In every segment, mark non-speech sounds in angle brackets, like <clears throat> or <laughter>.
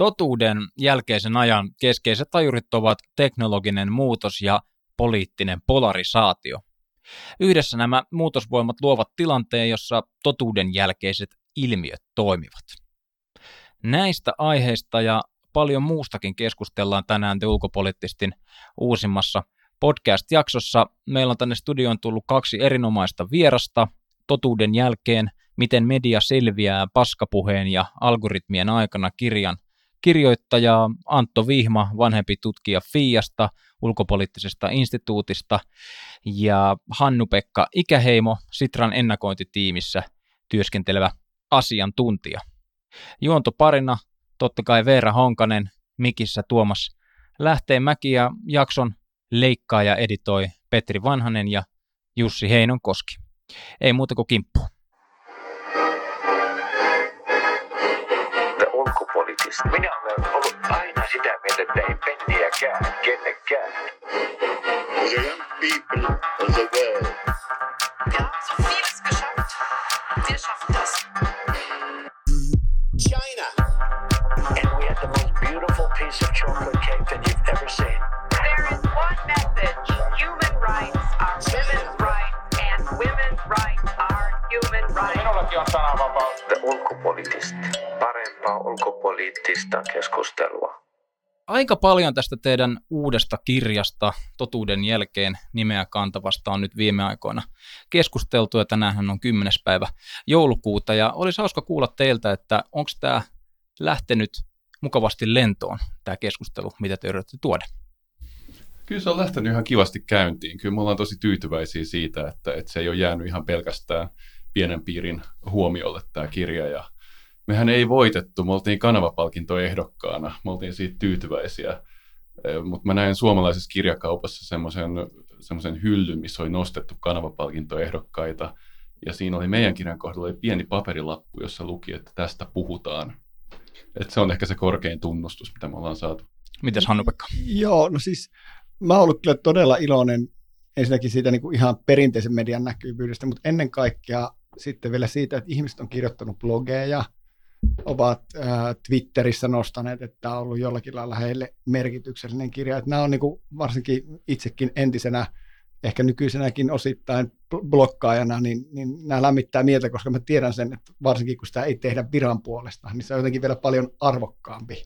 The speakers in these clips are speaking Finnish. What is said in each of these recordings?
Totuuden jälkeisen ajan keskeiset tajurit ovat teknologinen muutos ja poliittinen polarisaatio. Yhdessä nämä muutosvoimat luovat tilanteen, jossa totuuden jälkeiset ilmiöt toimivat. Näistä aiheista ja paljon muustakin keskustellaan tänään te ulkopoliittistin uusimmassa podcast-jaksossa. Meillä on tänne studioon tullut kaksi erinomaista vierasta. Totuuden jälkeen, miten media selviää paskapuheen ja algoritmien aikana kirjan kirjoittaja Antto Vihma, vanhempi tutkija FIAsta, ulkopoliittisesta instituutista, ja Hannu-Pekka Ikäheimo, Sitran ennakointitiimissä työskentelevä asiantuntija. Juontoparina totta kai Veera Honkanen, mikissä Tuomas Lähteenmäki ja jakson leikkaa ja editoi Petri Vanhanen ja Jussi Heinonkoski. Ei muuta kuin kimppu. Penniäkään kenekään. The young people of the world. Wir haben so vieles geschafft. Wir schaffen das. China. And we had the most beautiful piece of chocolate cake that you've ever seen. There is one message. Human rights are women's rights and women's rights are human rights. Minullakin on sananvapaus. Ulkopoliittista. Parempaa ulkopoliittista keskustelua. Aika paljon tästä teidän uudesta kirjasta Totuuden jälkeen nimeä kantavasta on nyt viime aikoina keskusteltu ja tänään on 10. päivä joulukuuta ja olisi hauska kuulla teiltä, että onko tämä lähtenyt mukavasti lentoon, tämä keskustelu, mitä te yritätte tuoda? Kyllä se on lähtenyt ihan kivasti käyntiin. Kyllä me ollaan tosi tyytyväisiä siitä, että, että se ei ole jäänyt ihan pelkästään pienen piirin huomiolle tämä kirja ja mehän ei voitettu, me oltiin kanavapalkintoehdokkaana, me oltiin siitä tyytyväisiä, mutta mä näin suomalaisessa kirjakaupassa semmoisen semmoisen hyllyn, missä oli nostettu kanavapalkintoehdokkaita, ja siinä oli meidän kirjan kohdalla oli pieni paperilappu, jossa luki, että tästä puhutaan. Et se on ehkä se korkein tunnustus, mitä me ollaan saatu. Mites Hannu-Pekka? Joo, no siis mä oon ollut kyllä todella iloinen ensinnäkin siitä niin kuin ihan perinteisen median näkyvyydestä, mutta ennen kaikkea sitten vielä siitä, että ihmiset on kirjoittanut blogeja, ovat äh, Twitterissä nostaneet, että tämä on ollut jollakin lailla heille merkityksellinen kirja. Että nämä on niin kuin, varsinkin itsekin entisenä, ehkä nykyisenäkin osittain blokkaajana, niin, niin nämä lämmittää mieltä, koska mä tiedän sen, että varsinkin kun sitä ei tehdä viran puolesta, niin se on jotenkin vielä paljon arvokkaampi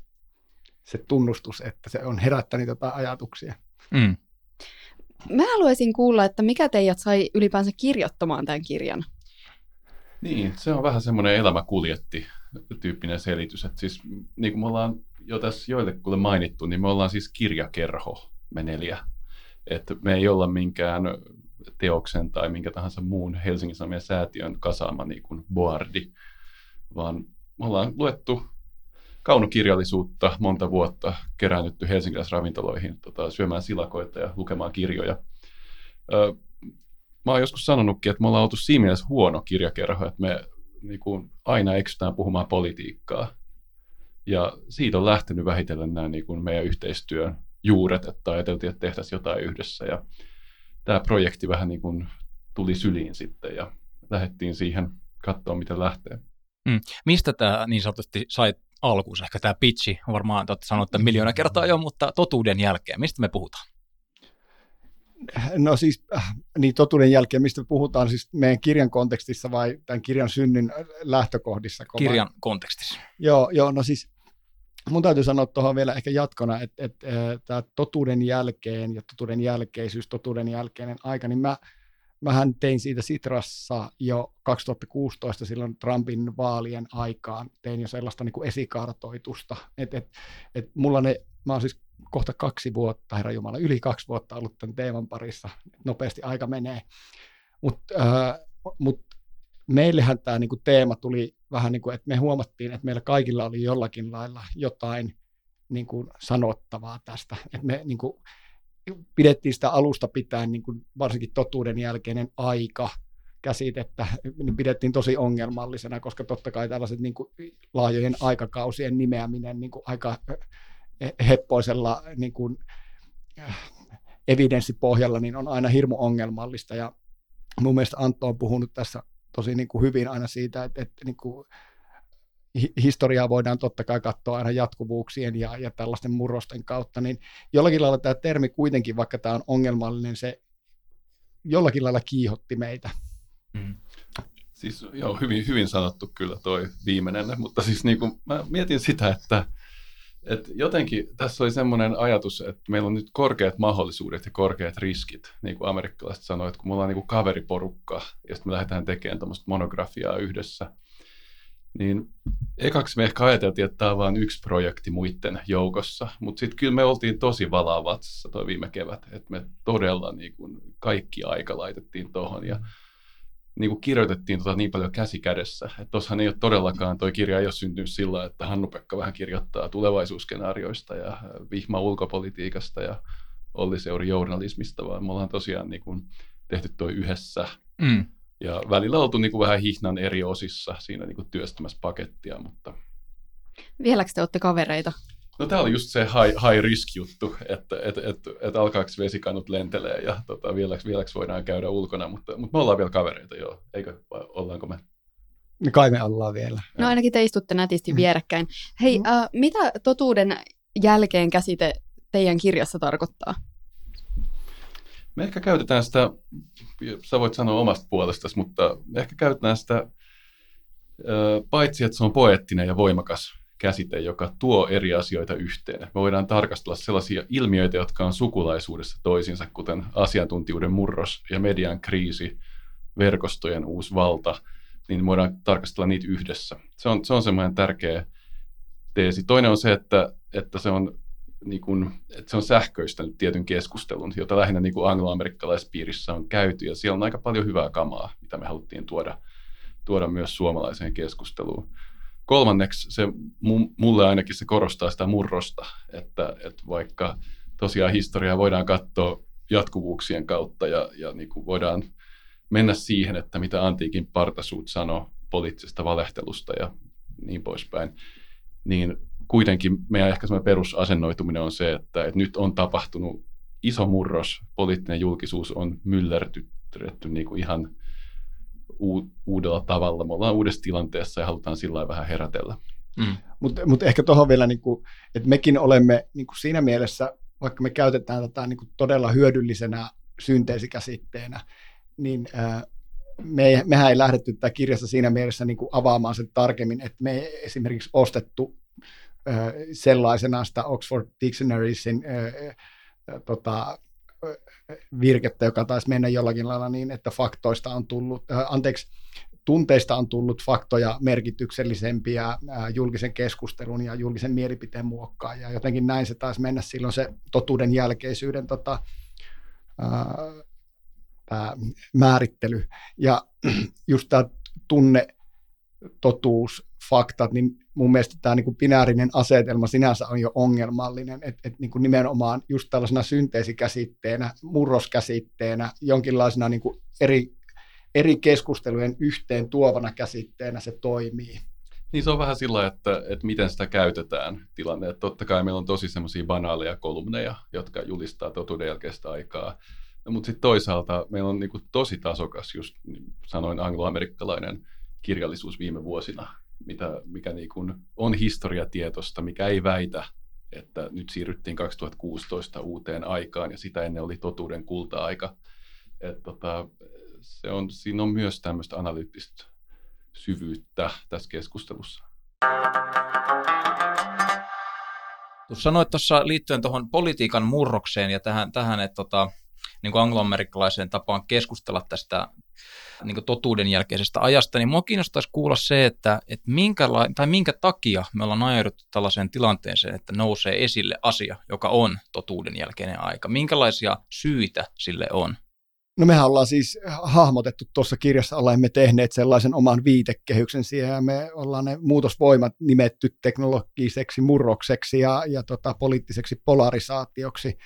se tunnustus, että se on herättänyt jotain ajatuksia. Mm. Mä haluaisin kuulla, että mikä teidät sai ylipäänsä kirjoittamaan tämän kirjan? Niin, se on vähän semmoinen elämä kuljetti tyyppinen selitys. Että siis niin kuin me ollaan jo tässä joillekulle mainittu, niin me ollaan siis kirjakerho, me neljä. Että me ei olla minkään teoksen tai minkä tahansa muun Helsingin Sanomien säätiön kasaama niin kuin boardi, vaan me ollaan luettu kaunokirjallisuutta monta vuotta, keräännytty helsinkiläisravintoloihin tota, syömään silakoita ja lukemaan kirjoja. Ö, mä oon joskus sanonutkin, että me ollaan oltu siinä mielessä huono kirjakerho, että me niin kuin, aina eksytään puhumaan politiikkaa. Ja siitä on lähtenyt vähitellen nämä niin kuin meidän yhteistyön juuret, että ajateltiin, että tehtäisiin jotain yhdessä. Ja tämä projekti vähän niin kuin tuli syliin sitten ja lähdettiin siihen katsoa, miten lähtee. Mm. Mistä tämä niin sanotusti sai alkuunsa? Ehkä tämä pitchi, varmaan olette sanoneet miljoona kertaa jo, mutta totuuden jälkeen, mistä me puhutaan? No siis äh, niin totuuden jälkeen, mistä puhutaan siis meidän kirjan kontekstissa vai tämän kirjan synnyn lähtökohdissa? Kirjan vai? kontekstissa. Joo, joo, no siis mun täytyy sanoa tuohon vielä ehkä jatkona, että, että, että tämä totuuden jälkeen ja totuuden jälkeisyys, totuuden jälkeinen aika, niin mä, mähän tein siitä Sitrassa jo 2016 silloin Trumpin vaalien aikaan, tein jo sellaista niin kuin esikartoitusta, että, että, että mulla ne, mä oon siis kohta kaksi vuotta, herra Jumala, yli kaksi vuotta ollut tämän teeman parissa. Nopeasti aika menee. Mutta äh, mut meillähän tämä niinku teema tuli vähän niin kuin, että me huomattiin, että meillä kaikilla oli jollakin lailla jotain niin kuin sanottavaa tästä. Että me niin kuin, pidettiin sitä alusta pitäen, niin kuin varsinkin totuuden jälkeinen aika, käsitettä niin pidettiin tosi ongelmallisena, koska totta kai tällaiset niin kuin laajojen aikakausien nimeäminen niin kuin aika heppoisella niin kuin, äh, evidenssipohjalla niin on aina hirmu ongelmallista. Ja mun mielestä Antto on puhunut tässä tosi niin kuin hyvin aina siitä, että, että niin kuin, hi- historiaa voidaan totta kai katsoa aina jatkuvuuksien ja, ja tällaisten murrosten kautta, niin jollakin lailla tämä termi kuitenkin, vaikka tämä on ongelmallinen, se jollakin lailla kiihotti meitä. Mm. Siis joo, hyvin, hyvin sanottu kyllä toi viimeinen, mutta siis niin kuin, mä mietin sitä, että, että jotenkin tässä oli semmoinen ajatus, että meillä on nyt korkeat mahdollisuudet ja korkeat riskit, niin kuin amerikkalaiset sanoivat, että kun me ollaan niin kuin kaveriporukka ja sitten me lähdetään tekemään tämmöistä monografiaa yhdessä, niin ekaksi me ehkä ajateltiin, että tämä on vain yksi projekti muiden joukossa, mutta sitten kyllä me oltiin tosi valaa vatsassa toi viime kevät, että me todella niin kuin kaikki aika laitettiin tuohon ja niin kuin kirjoitettiin tota niin paljon käsi kädessä. Että tuossahan ei ole todellakaan, toi kirja ei ole syntynyt sillä, että Hannu-Pekka vähän kirjoittaa tulevaisuusskenaarioista ja vihma ulkopolitiikasta ja Olli Seuri journalismista, vaan me ollaan tosiaan niin kuin tehty toi yhdessä. Mm. Ja välillä oltu niin kuin vähän hihnan eri osissa siinä niin kuin työstämässä pakettia, mutta Vieläkö te olette kavereita? No tämä oli just se high, high risk juttu, että et, et, et alkaako vesikannut lentelee ja tota, vieläks, vieläks voidaan käydä ulkona, mutta, mutta me ollaan vielä kavereita joo, eikö, vai ollaanko me? Kai me ollaan vielä. No ainakin te istutte nätisti Mm. vierekkäin. Hei, Mm. äh, mitä totuuden jälkeen käsite teidän kirjassa tarkoittaa? Me ehkä käytetään sitä, sä voit sanoa omasta puolestasi, mutta me ehkä käytetään sitä, paitsi että se on poeettinen ja voimakas käsite, joka tuo eri asioita yhteen. Me voidaan tarkastella sellaisia ilmiöitä, jotka on sukulaisuudessa toisinsa, kuten asiantuntijuuden murros ja median kriisi, verkostojen uusi valta, niin voidaan tarkastella niitä yhdessä. Se on, se on semmoinen tärkeä teesi. Toinen on se, että, että se on niin kuin, että se on sähköistänyt tietyn keskustelun, jota lähinnä niin kuin angloamerikkalaispiirissä on käyty, ja siellä on aika paljon hyvää kamaa, mitä me haluttiin tuoda, tuoda myös suomalaiseen keskusteluun. Kolmanneksi se, mu- mulle ainakin se korostaa sitä murrosta, että, että vaikka tosiaan historiaa voidaan katsoa jatkuvuuksien kautta ja, ja niin kuin voidaan mennä siihen, että mitä antiikin partasuut sanoi poliittisesta valehtelusta ja niin poispäin, niin kuitenkin meidän ehkä semmoinen perusasennoituminen on se, että, että nyt on tapahtunut iso murros, poliittinen julkisuus on myllertytty niin ihan uudella tavalla. Me ollaan uudessa tilanteessa ja halutaan sillä lailla vähän herätellä. Mm. Mutta mut ehkä tuohon vielä, niin kuin, että mekin olemme niin kuin siinä mielessä, vaikka me käytetään tätä niin kuin todella hyödyllisenä synteesikäsitteenä, niin ää, me, mehän ei lähdetty tätä kirjassa siinä mielessä niin kuin avaamaan sen tarkemmin, että me ei esimerkiksi ostettu ää, sellaisena sitä Oxford Dictionariesin ää, ää, tota, virkettä, joka taisi mennä jollakin lailla niin, että faktoista on tullut, ää, anteeksi, tunteista on tullut faktoja merkityksellisempiä ää, julkisen keskustelun ja julkisen mielipiteen muokkaan. Ja jotenkin näin se taisi mennä silloin se totuuden jälkeisyyden tota, tää määrittely. Ja <clears throat> just tämä tunne, totuus, faktat, niin mun mielestä tämä niin binäärinen asetelma sinänsä on jo ongelmallinen, että et niin nimenomaan just tällaisena synteesikäsitteenä, murroskäsitteenä, jonkinlaisena niin kuin eri, eri keskustelujen yhteen tuovana käsitteenä se toimii. Niin se on vähän sillä, että, että miten sitä käytetään tilanne. Että totta kai meillä on tosi semmoisia banaaleja kolumneja, jotka julistaa totuuden jälkeistä aikaa. No, mutta sitten toisaalta meillä on niinku tosi tasokas, just niin sanoin angloamerikkalainen kirjallisuus viime vuosina, mitä, mikä niinku on historiatietosta, mikä ei väitä, että nyt siirryttiin 2016 uuteen aikaan ja sitä ennen oli totuuden kulta-aika. Et tota, se on, siinä on myös tämmöistä analyyttistä syvyyttä tässä keskustelussa. Sanoit tuossa liittyen tuohon politiikan murrokseen ja tähän, tähän että tota, niin kuin angloamerikkalaiseen tapaan keskustella tästä niin kuin totuuden jälkeisestä ajasta, niin minua kiinnostaisi kuulla se, että, että minkäla- tai minkä takia me ollaan ajauduttu tällaiseen tilanteeseen, että nousee esille asia, joka on totuuden jälkeinen aika. Minkälaisia syitä sille on? No mehän ollaan siis hahmotettu tuossa kirjassa, olemme tehneet sellaisen oman viitekehyksen siihen ja me ollaan ne muutosvoimat nimetty teknologiseksi murrokseksi ja, ja tota, poliittiseksi polarisaatioksi,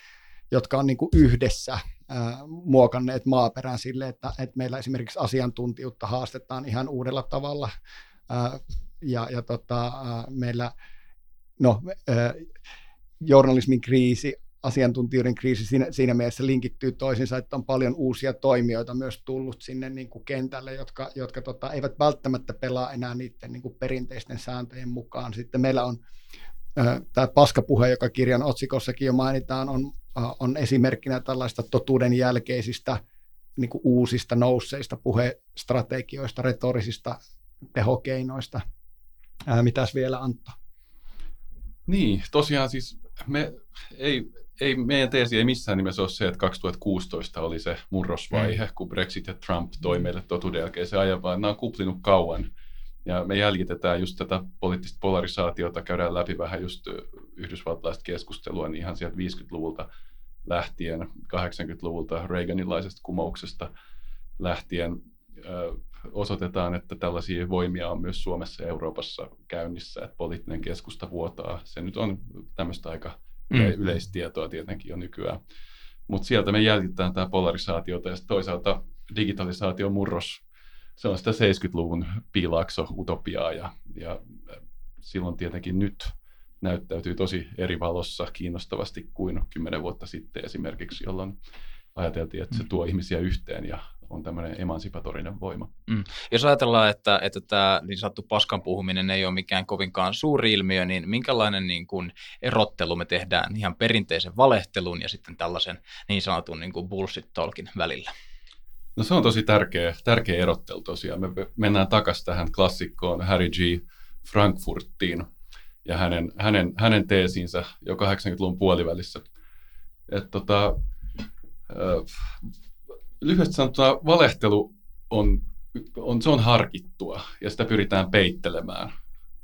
jotka on niin kuin yhdessä muokanneet maaperän sille, että, että meillä esimerkiksi asiantuntijuutta haastetaan ihan uudella tavalla ja, ja tota, meillä no, journalismin kriisi asiantuntijoiden kriisi siinä, siinä mielessä linkittyy toisinsa, että on paljon uusia toimijoita myös tullut sinne niin kuin kentälle, jotka, jotka tota, eivät välttämättä pelaa enää niiden niin kuin perinteisten sääntöjen mukaan. Sitten meillä on tämä paskapuhe, joka kirjan otsikossakin jo mainitaan, on, on esimerkkinä tällaista totuuden jälkeisistä niin kuin uusista nousseista puhestrategioista, retorisista tehokeinoista. Ää, mitäs vielä Antto? Niin, tosiaan siis me ei, ei, meidän teesi ei missään nimessä ole se, että 2016 oli se murrosvaihe, mm. kun Brexit ja Trump toi meille totuuden jälkeisen ajan, vaan nämä on kuplinut kauan. Ja me jäljitetään just tätä poliittista polarisaatiota, käydään läpi vähän just yhdysvaltalaista keskustelua, niin ihan sieltä 50-luvulta lähtien, 80-luvulta Reaganilaisesta kumouksesta lähtien osoitetaan, että tällaisia voimia on myös Suomessa ja Euroopassa käynnissä, että poliittinen keskusta vuotaa. Se nyt on tämmöistä aika mm. yleistietoa tietenkin jo nykyään. Mutta sieltä me jäljitetään tämä polarisaatiota ja toisaalta digitalisaation murros, se on sitä 70-luvun piilaakso utopiaa ja, ja silloin tietenkin nyt näyttäytyy tosi eri valossa kiinnostavasti kuin kymmenen vuotta sitten esimerkiksi, jolloin ajateltiin, että se mm. tuo ihmisiä yhteen ja on tämmöinen emansipatorinen voima. Mm. Jos ajatellaan, että, että tämä niin sanottu paskan puhuminen ei ole mikään kovinkaan suuri ilmiö, niin minkälainen niin kuin erottelu me tehdään ihan perinteisen valehtelun ja sitten tällaisen niin sanotun niin kuin bullshit-talkin välillä? No se on tosi tärkeä, tärkeä erottelu tosiaan. Me mennään takaisin tähän klassikkoon Harry G. Frankfurtiin ja hänen, hänen, hänen teesinsä jo 80-luvun puolivälissä. Et tota, lyhyesti sanottuna valehtelu on, on, se on harkittua ja sitä pyritään peittelemään.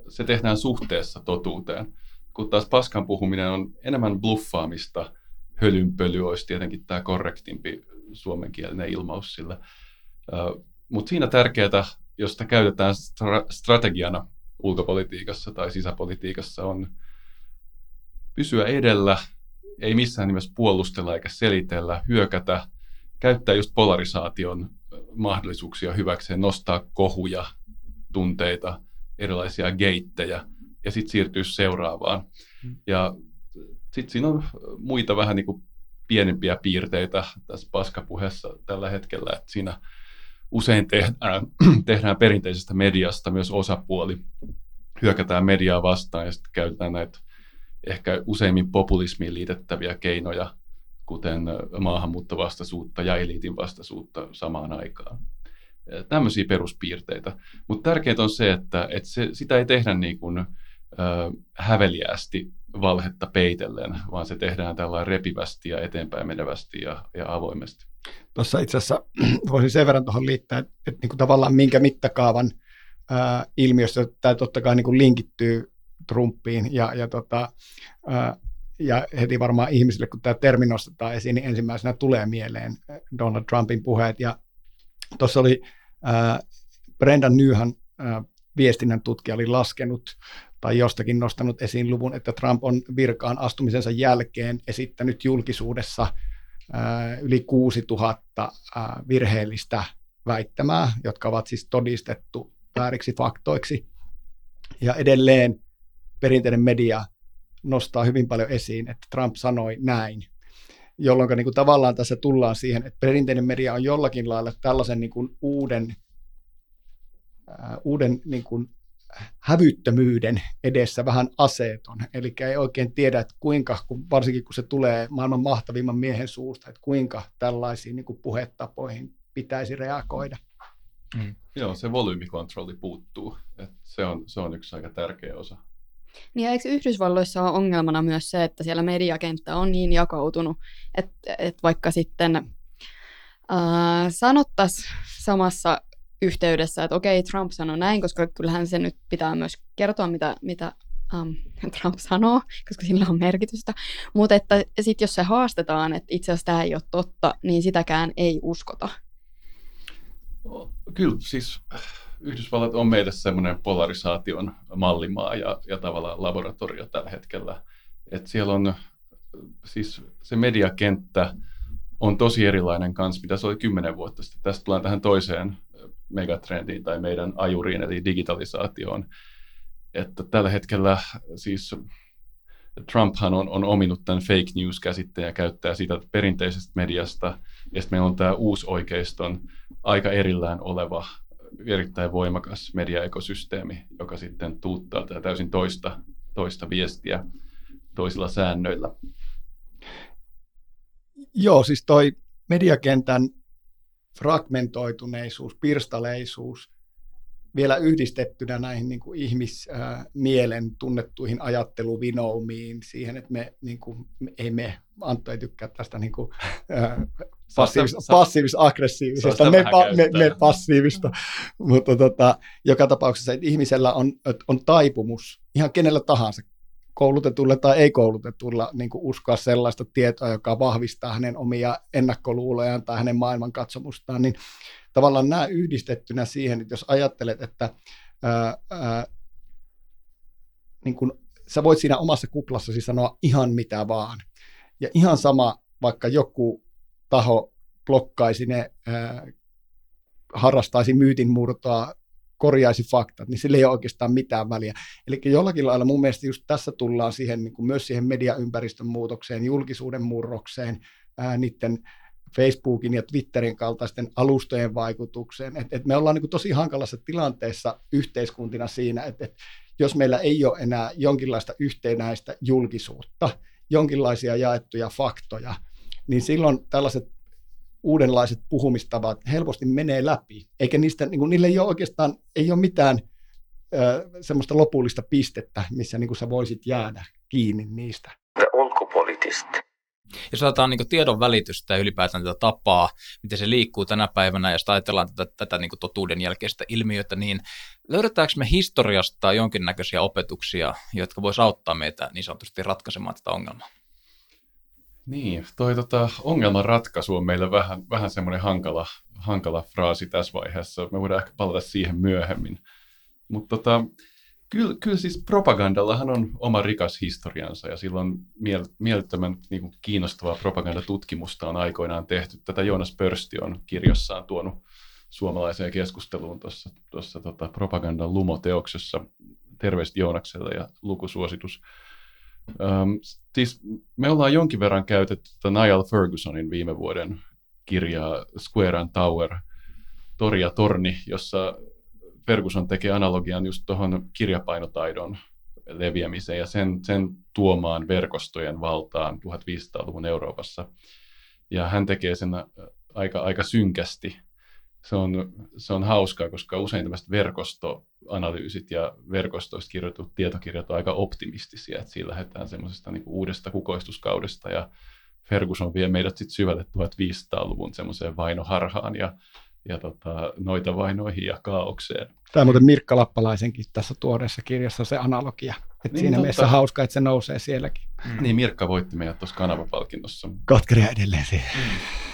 Se tehdään suhteessa totuuteen, kun taas paskan puhuminen on enemmän bluffaamista. Hölynpöly olisi tietenkin tämä korrektimpi suomenkielinen ilmaus sillä. Mutta siinä tärkeää, jos sitä käytetään stra- strategiana ulkopolitiikassa tai sisäpolitiikassa, on pysyä edellä, ei missään nimessä puolustella eikä selitellä, hyökätä – käyttää just polarisaation mahdollisuuksia hyväkseen, nostaa kohuja, tunteita, erilaisia geittejä ja sitten siirtyä seuraavaan. Mm. Ja sitten siinä on muita vähän niin kuin pienempiä piirteitä tässä paskapuheessa tällä hetkellä, että siinä usein tehdään, <clears throat> tehdään perinteisestä mediasta myös osapuoli, hyökätään mediaa vastaan ja sitten käytetään näitä ehkä useimmin populismiin liitettäviä keinoja kuten maahanmuuttovastaisuutta ja eliitin vastaisuutta samaan aikaan. Tämmöisiä peruspiirteitä. Mutta tärkeää on se, että, että se, sitä ei tehdä niin kuin, äh, häveliästi valhetta peitellen, vaan se tehdään tällä repivästi ja eteenpäin menevästi ja, ja avoimesti. Tuossa itse asiassa <clears throat> voisin sen verran tuohon liittää, että, että niin kuin tavallaan minkä mittakaavan ää, ilmiöstä tämä totta kai niin kuin linkittyy Trumpiin ja, ja tota, ää, ja heti varmaan ihmisille, kun tämä termi nostetaan esiin, niin ensimmäisenä tulee mieleen Donald Trumpin puheet. Ja tuossa oli äh, Brendan Nyhan, viestinnän tutkija, oli laskenut tai jostakin nostanut esiin luvun, että Trump on virkaan astumisensa jälkeen esittänyt julkisuudessa yli 6000 äh, virheellistä väittämää, jotka ovat siis todistettu vääriksi faktoiksi. Ja edelleen perinteinen media nostaa hyvin paljon esiin, että Trump sanoi näin, jolloin niin kuin tavallaan tässä tullaan siihen, että perinteinen media on jollakin lailla tällaisen niin kuin uuden, uuden niin kuin hävyttömyyden edessä vähän aseeton. Eli ei oikein tiedä, että kuinka, kun, varsinkin kun se tulee maailman mahtavimman miehen suusta, että kuinka tällaisiin niin kuin puhetapoihin pitäisi reagoida. Mm. Joo, se volyymikontrolli puuttuu. Et se, on, se on yksi aika tärkeä osa niin eikö Yhdysvalloissa ole ongelmana myös se, että siellä mediakenttä on niin jakautunut, että, että vaikka sitten äh, sanottaisiin samassa yhteydessä, että okei, Trump sanoi näin, koska kyllähän se nyt pitää myös kertoa, mitä, mitä um, Trump sanoo, koska sillä on merkitystä. Mutta että sitten jos se haastetaan, että itse asiassa tämä ei ole totta, niin sitäkään ei uskota. Kyllä, siis Yhdysvallat on meille semmoinen polarisaation mallimaa ja, ja tavallaan laboratorio tällä hetkellä. Et siellä on siis se mediakenttä on tosi erilainen kanssa, mitä se oli kymmenen vuotta sitten. Tästä tullaan tähän toiseen megatrendiin tai meidän ajuriin, eli digitalisaatioon. Että tällä hetkellä siis Trumphan on, on ominut tämän fake news-käsitteen ja käyttää sitä perinteisesta mediasta. Ja sitten meillä on tämä uusoikeiston aika erillään oleva, erittäin voimakas mediaekosysteemi, joka sitten tuuttaa tätä täysin toista, toista viestiä toisilla säännöillä. Joo, siis toi mediakentän fragmentoituneisuus, pirstaleisuus, vielä yhdistettynä näihin niin kuin ihmismielen tunnettuihin ajatteluvinoumiin, siihen, että me, niin kuin, ei me, Antto ei tykkää tästä niin kuin, äh, passiivis, passiivis-aggressiivisesta, me, me, me passiivista, mutta tota, joka tapauksessa että ihmisellä on, on taipumus ihan kenellä tahansa koulutetulle tai ei-koulutetulla niin uskoa sellaista tietoa, joka vahvistaa hänen omia ennakkoluulojaan tai hänen maailmankatsomustaan, niin tavallaan nämä yhdistettynä siihen, että jos ajattelet, että ää, ää, niin kun, sä voit siinä omassa kuplassasi sanoa ihan mitä vaan, ja ihan sama, vaikka joku taho blokkaisi ne, ää, harrastaisi myytin murtoa korjaisi faktat, niin sillä ei ole oikeastaan mitään väliä. Eli jollakin lailla mun mielestä just tässä tullaan siihen, niin kuin myös siihen mediaympäristön muutokseen, julkisuuden murrokseen, ää, niiden Facebookin ja Twitterin kaltaisten alustojen vaikutukseen. Et, et me ollaan niin kuin tosi hankalassa tilanteessa yhteiskuntina siinä, että et jos meillä ei ole enää jonkinlaista yhtenäistä julkisuutta, jonkinlaisia jaettuja faktoja, niin silloin tällaiset uudenlaiset puhumistavat helposti menee läpi, eikä niistä, niin kuin, niille ei ole oikeastaan ei ole mitään ö, semmoista lopullista pistettä, missä niin kuin sä voisit jäädä kiinni niistä. Ulkopoliittista. Jos otetaan niin tiedon välitystä ja ylipäätään tätä tapaa, miten se liikkuu tänä päivänä, ja jos ajatellaan tätä, tätä niin totuuden jälkeistä ilmiötä, niin löydetäänkö me historiasta jonkinnäköisiä opetuksia, jotka voisi auttaa meitä niin sanotusti ratkaisemaan tätä ongelmaa? Niin, toi tota, ongelman ratkaisu on meille vähän, vähän semmoinen hankala, hankala fraasi tässä vaiheessa. Me voidaan ehkä palata siihen myöhemmin. Mutta tota, kyllä, kyllä siis propagandallahan on oma rikas historiansa ja silloin miel, mielettömän niin kuin kiinnostavaa propagandatutkimusta on aikoinaan tehty. Tätä Joonas Pörsti on kirjassaan tuonut suomalaiseen keskusteluun tuossa, tuossa tota, propagandan lumoteoksessa. Terveistä Joonakselle ja lukusuositus. Um, siis me ollaan jonkin verran käytetty Niall Fergusonin viime vuoden kirjaa Square and Tower, Tori ja Torni, jossa Ferguson tekee analogian just tuohon kirjapainotaidon leviämiseen ja sen, sen tuomaan verkostojen valtaan 1500-luvun Euroopassa. Ja hän tekee sen aika, aika synkästi se on, se on hauskaa, koska usein tämmöiset verkostoanalyysit ja verkostoista kirjoitut tietokirjat on aika optimistisia, että siinä lähdetään semmoisesta niin uudesta kukoistuskaudesta ja Ferguson vie meidät sitten syvälle 1500-luvun semmoiseen vainoharhaan ja, ja tota, noita vainoihin ja kaaukseen. Tämä on muuten Mirkka Lappalaisenkin tässä tuoreessa kirjassa se analogia. Että niin, siinä totta. mielessä hauska, että se nousee sielläkin. Mm. Niin, Mirkka voitti meidät tuossa kanavapalkinnossa. Katkeria edelleen siihen. Mm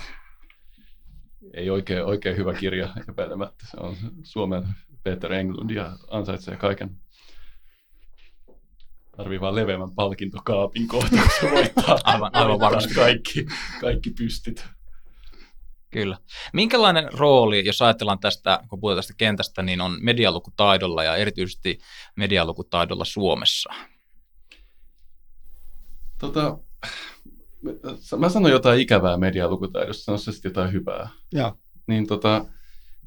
ei oikein, oikein hyvä kirja <laughs> epäilemättä. Se on Suomen Peter Englund ja ansaitsee kaiken. Tarvii vaan leveämmän palkintokaapin kohta, kun se voittaa, <laughs> aivan, aivan varmasti. kaikki, kaikki pystit. Kyllä. Minkälainen rooli, jos ajatellaan tästä, kun puhutaan tästä kentästä, niin on medialukutaidolla ja erityisesti medialukutaidolla Suomessa? Tota, mä sanon jotain ikävää medialukutaidosta, sano se sitten jotain hyvää. Ja. Niin tota,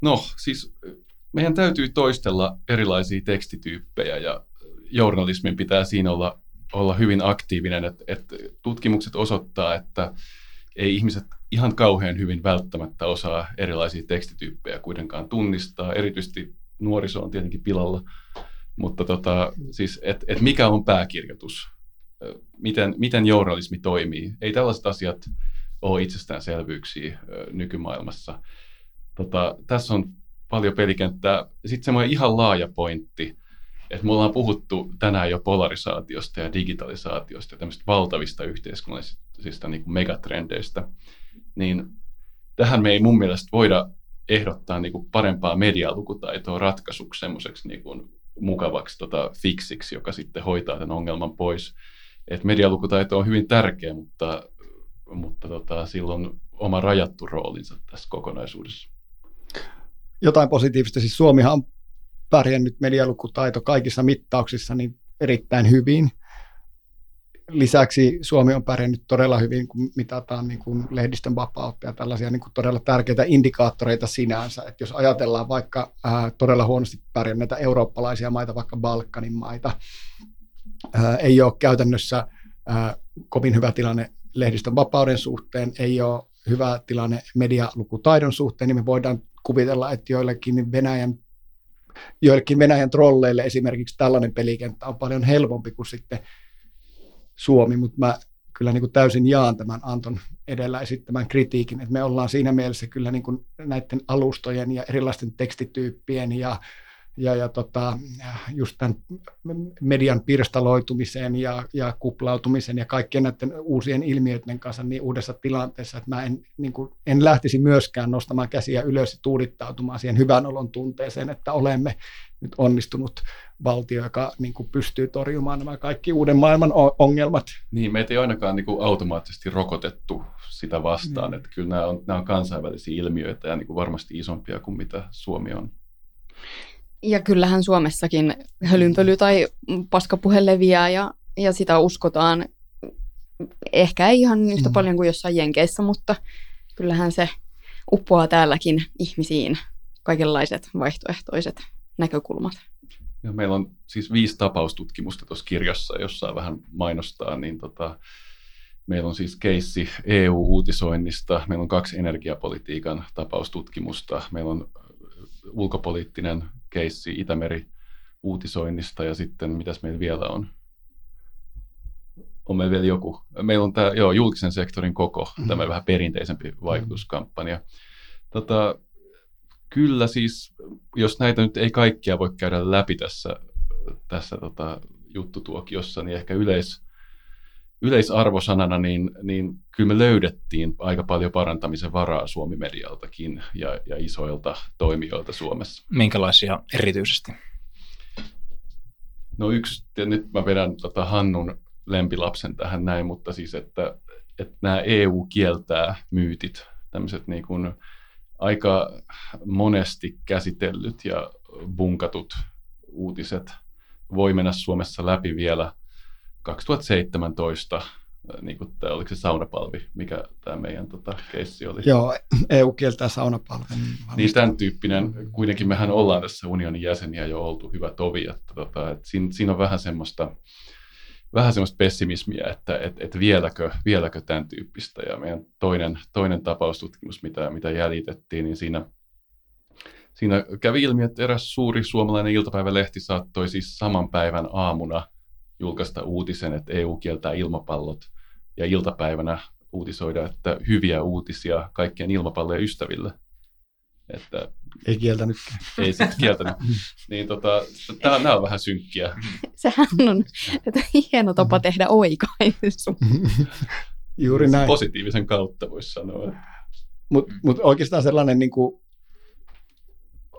no siis meidän täytyy toistella erilaisia tekstityyppejä ja journalismin pitää siinä olla, olla hyvin aktiivinen, että, että tutkimukset osoittaa, että ei ihmiset ihan kauhean hyvin välttämättä osaa erilaisia tekstityyppejä kuitenkaan tunnistaa. Erityisesti nuoriso on tietenkin pilalla, mutta tota, siis, et, et mikä on pääkirjoitus? Miten, miten journalismi toimii. Ei tällaiset asiat ole itsestäänselvyyksiä nykymaailmassa. Tota, tässä on paljon pelikenttää. Sitten semmoinen ihan laaja pointti, että me ollaan puhuttu tänään jo polarisaatiosta ja digitalisaatiosta ja tämmöistä valtavista yhteiskunnallisista niin kuin megatrendeistä, niin tähän me ei mun mielestä voida ehdottaa niin kuin parempaa medialukutaitoa ratkaisuksi semmoiseksi niin kuin mukavaksi tota, fixiksi, joka sitten hoitaa tämän ongelman pois että medialukutaito on hyvin tärkeä, mutta, mutta tota, silloin oma rajattu roolinsa tässä kokonaisuudessa. Jotain positiivista. Siis Suomihan on pärjännyt medialukutaito kaikissa mittauksissa niin erittäin hyvin. lisäksi Suomi on pärjännyt todella hyvin, kun mitataan niin kuin lehdistön vapautta ja tällaisia niin kuin todella tärkeitä indikaattoreita sinänsä. Että jos ajatellaan vaikka ää, todella huonosti pärjänneitä eurooppalaisia maita, vaikka Balkanin maita, ää, ei ole käytännössä ää, kovin hyvä tilanne lehdistön vapauden suhteen, ei ole hyvä tilanne medialukutaidon suhteen, niin me voidaan kuvitella, että joillekin Venäjän joillekin Venäjän trolleille esimerkiksi tällainen pelikenttä on paljon helpompi kuin sitten Suomi, mutta mä kyllä niin kuin täysin jaan tämän Anton edellä esittämän kritiikin, että me ollaan siinä mielessä kyllä niin kuin näiden alustojen ja erilaisten tekstityyppien ja ja, ja tota, just tämän median pirstaloitumisen ja, ja kuplautumisen ja kaikkien näiden uusien ilmiöiden kanssa niin uudessa tilanteessa, että mä en, niin kuin, en lähtisi myöskään nostamaan käsiä ylös ja tuudittautumaan siihen hyvän olon tunteeseen, että olemme nyt onnistunut valtio, joka niin kuin pystyy torjumaan nämä kaikki uuden maailman ongelmat. Niin, meitä ei ainakaan niin kuin automaattisesti rokotettu sitä vastaan, mm. että kyllä nämä on, nämä on kansainvälisiä ilmiöitä ja niin kuin varmasti isompia kuin mitä Suomi on. Ja kyllähän Suomessakin hölynpöly tai paskapuhe leviää ja, ja sitä uskotaan ehkä ei ihan yhtä mm. paljon kuin jossain Jenkeissä, mutta kyllähän se uppoaa täälläkin ihmisiin kaikenlaiset vaihtoehtoiset näkökulmat. Ja meillä on siis viisi tapaustutkimusta tuossa kirjassa, jossa vähän mainostaa, niin tota, meillä on siis keissi EU-uutisoinnista, meillä on kaksi energiapolitiikan tapaustutkimusta, meillä on ulkopoliittinen keissi Itämeri uutisoinnista ja sitten mitäs meillä vielä on? On meillä vielä joku. Meillä on tämä joo, julkisen sektorin koko, mm-hmm. tämä vähän perinteisempi vaikutuskampanja. Tota, kyllä siis, jos näitä nyt ei kaikkia voi käydä läpi tässä, tässä tota, juttutuokiossa, niin ehkä yleis, yleisarvosanana, niin, niin kyllä me löydettiin aika paljon parantamisen varaa Suomi-medialtakin ja, ja isoilta toimijoilta Suomessa. Minkälaisia erityisesti? No yksi, ja nyt mä vedän tota Hannun lempilapsen tähän näin, mutta siis, että, että nämä EU kieltää myytit, tämmöiset niin kuin aika monesti käsitellyt ja bunkatut uutiset voi mennä Suomessa läpi vielä – 2017 äh, niin kuin tämä, oliko se saunapalvi, mikä tämä meidän tota, keissi oli? Joo, EU kieltää saunapalven. Niin tämän tyyppinen, kuitenkin mehän ollaan tässä unionin jäseniä jo oltu hyvä tovi, että, tota, että siinä, siinä, on vähän semmoista, vähän semmoista pessimismiä, että et, et vieläkö, vieläkö tämän tyyppistä. Ja meidän toinen, toinen tapaustutkimus, mitä, mitä jäljitettiin, niin siinä, siinä kävi ilmi, että eräs suuri suomalainen iltapäivälehti saattoi siis saman päivän aamuna – julkaista uutisen, että EU kieltää ilmapallot ja iltapäivänä uutisoida, että hyviä uutisia kaikkien ilmapallojen ystäville. Että, ei kieltänytkään. Ei sitten kieltänyt. <laughs> niin tota, tää, nämä on vähän synkkiä. <laughs> Sehän on että hieno tapa tehdä oikaisu. <laughs> Juuri näin. Positiivisen kautta voisi sanoa. Mutta mut oikeastaan sellainen niin kuin,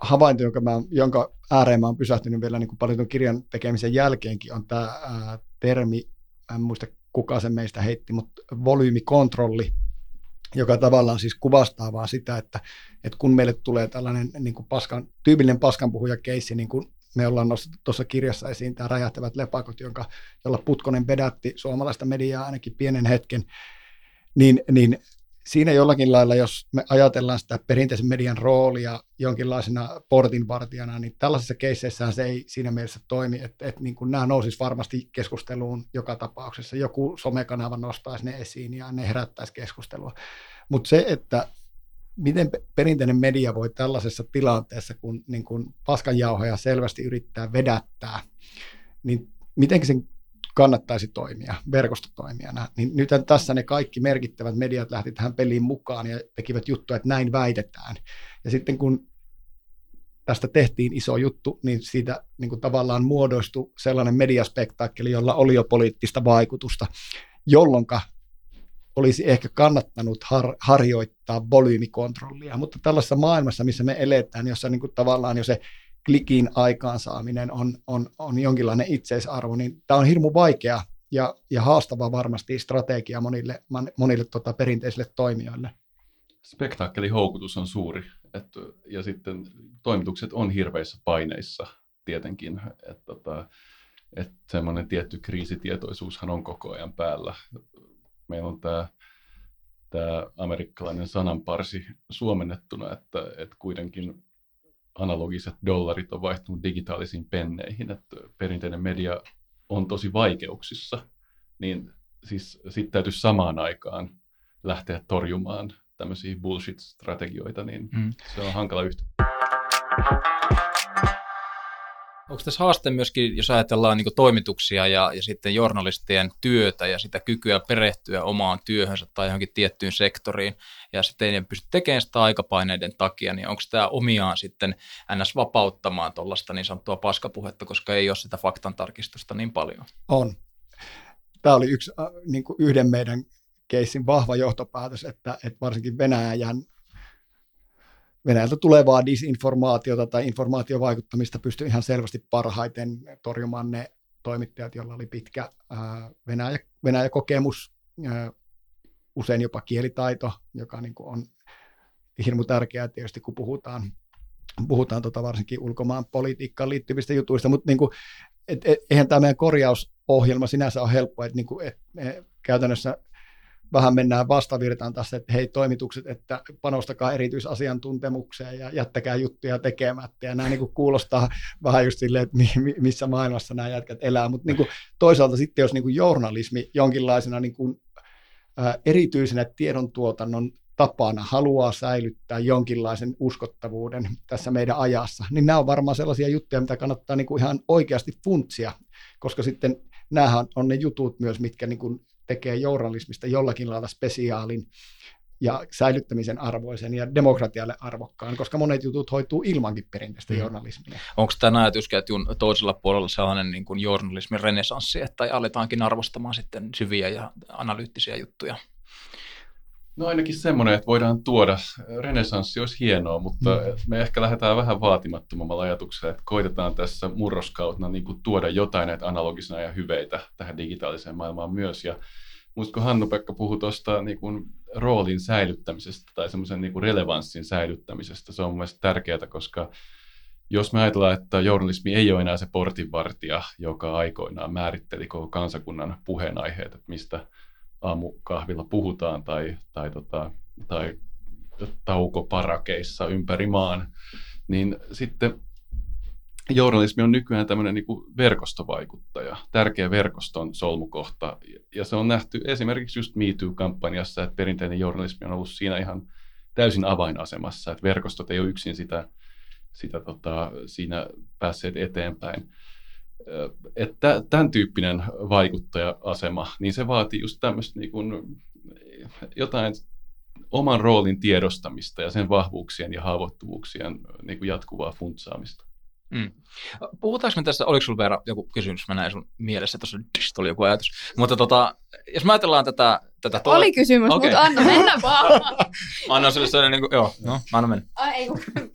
havainto, jonka, mä, jonka ääreen mä oon pysähtynyt vielä niin kuin paljon tuon kirjan tekemisen jälkeenkin, on tämä termi, en muista kuka sen meistä heitti, mutta volyymikontrolli, joka tavallaan siis kuvastaa vaan sitä, että, että kun meille tulee tällainen niin kuin paskan, tyypillinen paskanpuhuja keissi, niin kuin me ollaan nostettu tuossa kirjassa esiin tämä räjähtävät lepakot, jonka, jolla Putkonen vedätti suomalaista mediaa ainakin pienen hetken, niin, niin siinä jollakin lailla, jos me ajatellaan sitä perinteisen median roolia jonkinlaisena portinvartijana, niin tällaisissa keisseissähän se ei siinä mielessä toimi, että, että niin kuin nämä nousisi varmasti keskusteluun joka tapauksessa. Joku somekanava nostaisi ne esiin ja ne herättäisi keskustelua. Mutta se, että miten perinteinen media voi tällaisessa tilanteessa, kun niin kun paskanjauhoja selvästi yrittää vedättää, niin miten sen kannattaisi toimia verkostotoimijana, niin nyt tässä ne kaikki merkittävät mediat lähti tähän peliin mukaan ja tekivät juttuja, että näin väitetään. Ja sitten kun tästä tehtiin iso juttu, niin siitä niin kuin tavallaan muodostui sellainen mediaspektaakkeli, jolla oli jo poliittista vaikutusta, jolloin olisi ehkä kannattanut har, harjoittaa volyymikontrollia. Mutta tällaisessa maailmassa, missä me eletään, jossa niin kuin tavallaan jo se klikin aikaansaaminen on, on, on jonkinlainen itseisarvo, niin tämä on hirmu vaikea ja, ja haastava varmasti strategia monille, monille tota, perinteisille toimijoille. Spektaakkelihoukutus on suuri et, ja sitten toimitukset on hirveissä paineissa tietenkin. Et, tota, että semmoinen tietty kriisitietoisuushan on koko ajan päällä. Meillä on tämä tämä amerikkalainen sananparsi suomennettuna, että, että kuitenkin analogiset dollarit on vaihtunut digitaalisiin penneihin, että perinteinen media on tosi vaikeuksissa, niin siis sitten täytyisi samaan aikaan lähteä torjumaan tämmöisiä bullshit-strategioita, niin mm. se on hankala yhtä. Onko tässä haaste myöskin, jos ajatellaan niin toimituksia ja, ja sitten journalistien työtä ja sitä kykyä perehtyä omaan työhönsä tai johonkin tiettyyn sektoriin, ja sitten ei pysty tekemään sitä aikapaineiden takia, niin onko tämä omiaan sitten ns. vapauttamaan tuollaista niin sanottua paskapuhetta, koska ei ole sitä faktan tarkistusta niin paljon? On. Tämä oli yksi äh, niin kuin yhden meidän keissin vahva johtopäätös, että, että varsinkin Venäjän Venäjältä tulevaa disinformaatiota tai informaatiovaikuttamista pystyy ihan selvästi parhaiten torjumaan ne toimittajat, joilla oli pitkä Venäjä, Venäjä-kokemus, usein jopa kielitaito, joka niin kuin on hirmu tärkeää tietysti, kun puhutaan, puhutaan tota varsinkin ulkomaan politiikkaan liittyvistä jutuista, mutta niin kuin, et, et, eihän tämä meidän korjausohjelma sinänsä ole helppo, että niin et me käytännössä vähän mennään vastavirtaan tässä, että hei toimitukset, että panostakaa erityisasiantuntemukseen ja jättäkää juttuja tekemättä. Ja nämä niin kuin kuulostaa vähän just silleen, että missä maailmassa nämä jätkät elää. Mutta niin toisaalta sitten, jos niin kuin journalismi jonkinlaisena niin kuin, ää, erityisenä tiedontuotannon tapana haluaa säilyttää jonkinlaisen uskottavuuden tässä meidän ajassa, niin nämä on varmaan sellaisia juttuja, mitä kannattaa niin kuin ihan oikeasti funtsia, koska sitten näähän on ne jutut myös, mitkä niin kuin tekee journalismista jollakin lailla spesiaalin ja säilyttämisen arvoisen ja demokratialle arvokkaan, koska monet jutut hoituu ilmankin perinteistä mm. journalismia. Onko tämä ajatusketjun toisella puolella sellainen niin kuin journalismin renesanssi, että aletaankin arvostamaan sitten syviä ja analyyttisiä juttuja? No ainakin semmoinen, että voidaan tuoda, renesanssi olisi hienoa, mutta mm. me ehkä lähdetään vähän vaatimattomammalla ajatuksella, että koitetaan tässä murroskautena niin kuin tuoda jotain näitä analogisena ja hyveitä tähän digitaaliseen maailmaan myös. Ja musta kun Hannu-Pekka puhui tuosta niin kuin roolin säilyttämisestä tai semmoisen niin kuin relevanssin säilyttämisestä, se on mun mielestä tärkeää, koska jos me ajatellaan, että journalismi ei ole enää se portinvartija, joka aikoinaan määritteli koko kansakunnan puheenaiheet, että mistä aamukahvilla puhutaan tai, tai, tota, tai taukoparakeissa ympäri maan, niin sitten journalismi on nykyään tämmöinen niin verkostovaikuttaja, tärkeä verkoston solmukohta. Ja se on nähty esimerkiksi just Me Too-kampanjassa, että perinteinen journalismi on ollut siinä ihan täysin avainasemassa, että verkostot ei ole yksin sitä, sitä tota, siinä päässeet eteenpäin että tämän tyyppinen vaikuttaja-asema, niin se vaatii just tämmöistä niin kuin jotain oman roolin tiedostamista ja sen vahvuuksien ja haavoittuvuuksien niin kuin jatkuvaa funtsaamista. Mm. Puhutaanko me tässä, oliko sinulla Veera joku kysymys, mä näin sun mielessä, tuossa oli joku ajatus, mutta tota, jos me ajatellaan tätä tätä to- Oli kysymys, okay. mutta anna mennä <laughs> vaan. anna sille sellainen, niin kuin, joo, no, anna mennä. Ai, ei,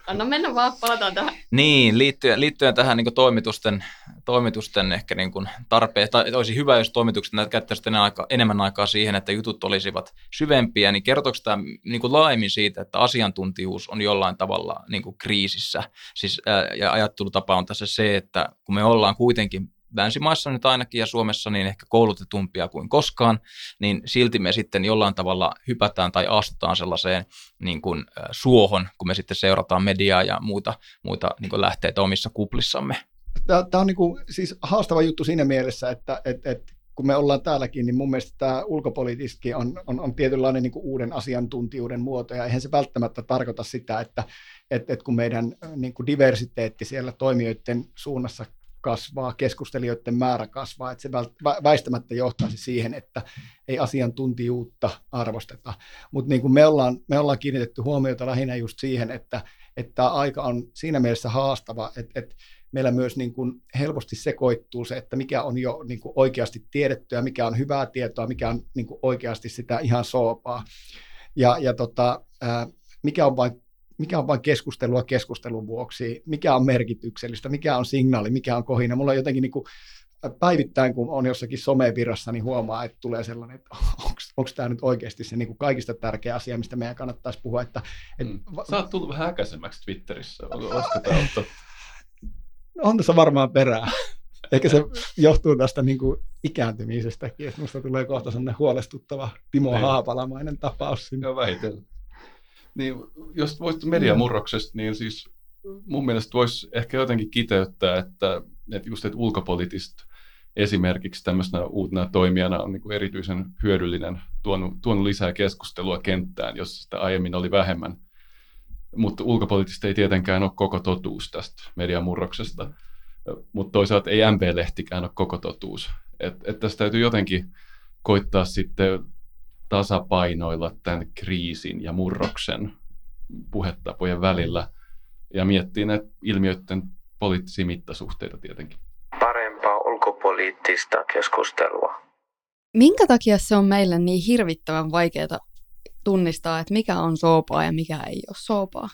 anna mennä vaan, palataan tähän. Niin, liittyen, liittyen tähän niin kuin toimitusten, toimitusten ehkä niin kuin tarpeen, tai olisi hyvä, jos toimitukset käyttäisivät enemmän aikaa, enemmän aikaa siihen, että jutut olisivat syvempiä, niin kertooko tämä niin kuin laajemmin siitä, että asiantuntijuus on jollain tavalla niin kuin kriisissä? Siis, ää, ja ajattelutapa on tässä se, että kun me ollaan kuitenkin länsimaissa nyt ainakin ja Suomessa niin ehkä koulutetumpia kuin koskaan, niin silti me sitten jollain tavalla hypätään tai astutaan sellaiseen niin kuin, suohon, kun me sitten seurataan mediaa ja muita, muita niin kuin lähteitä omissa kuplissamme. Tämä on niin kuin, siis haastava juttu siinä mielessä, että et, et, kun me ollaan täälläkin, niin mun mielestä tämä ulkopoliittisesti on, on, on tietynlainen niin uuden asiantuntijuuden muoto, ja eihän se välttämättä tarkoita sitä, että et, et kun meidän niin kuin diversiteetti siellä toimijoiden suunnassa kasvaa, keskustelijoiden määrä kasvaa, että se väistämättä johtaisi siihen, että ei asiantuntijuutta arvosteta. Mutta niin kuin me, ollaan, me ollaan kiinnitetty huomiota lähinnä just siihen, että, että tämä aika on siinä mielessä haastava, että, että meillä myös niin kuin helposti sekoittuu se, että mikä on jo niin kuin oikeasti tiedettyä, mikä on hyvää tietoa, mikä on niin kuin oikeasti sitä ihan soopaa. Ja, ja tota, mikä on vain mikä on vain keskustelua keskustelun vuoksi, mikä on merkityksellistä, mikä on signaali, mikä on kohina. Mulla on jotenkin niin kuin päivittäin, kun on jossakin somevirrassa, niin huomaa, että tulee sellainen, että onko tämä nyt oikeasti se niin kuin kaikista tärkeä asia, mistä meidän kannattaisi puhua. Että, et, mm. Sä oot tullut vähän äkäisemmäksi Twitterissä. Olisiko tämä On tässä varmaan perää. Ehkä se johtuu tästä niin kuin ikääntymisestäkin, että musta tulee kohta sellainen huolestuttava Timo Niin. Haapalamainen tapaus sinne. Joo, vähitellen. Niin, jos voisit mediamurroksesta, niin siis mun mielestä voisi ehkä jotenkin kiteyttää, että, että just että ulkopoliittista esimerkiksi tämmöisenä uutena toimijana on niin kuin erityisen hyödyllinen, tuonut, tuonut lisää keskustelua kenttään, jossa sitä aiemmin oli vähemmän. Mutta ulkopoliittista ei tietenkään ole koko totuus tästä mediamurroksesta, mutta toisaalta ei MP-lehtikään ole koko totuus. Et, et tästä täytyy jotenkin koittaa sitten tasapainoilla tämän kriisin ja murroksen puhetapojen välillä ja miettiä näitä ilmiöiden poliittisia mittasuhteita tietenkin. Parempaa ulkopoliittista keskustelua. Minkä takia se on meille niin hirvittävän vaikeaa tunnistaa, että mikä on soopaa ja mikä ei ole soopaa?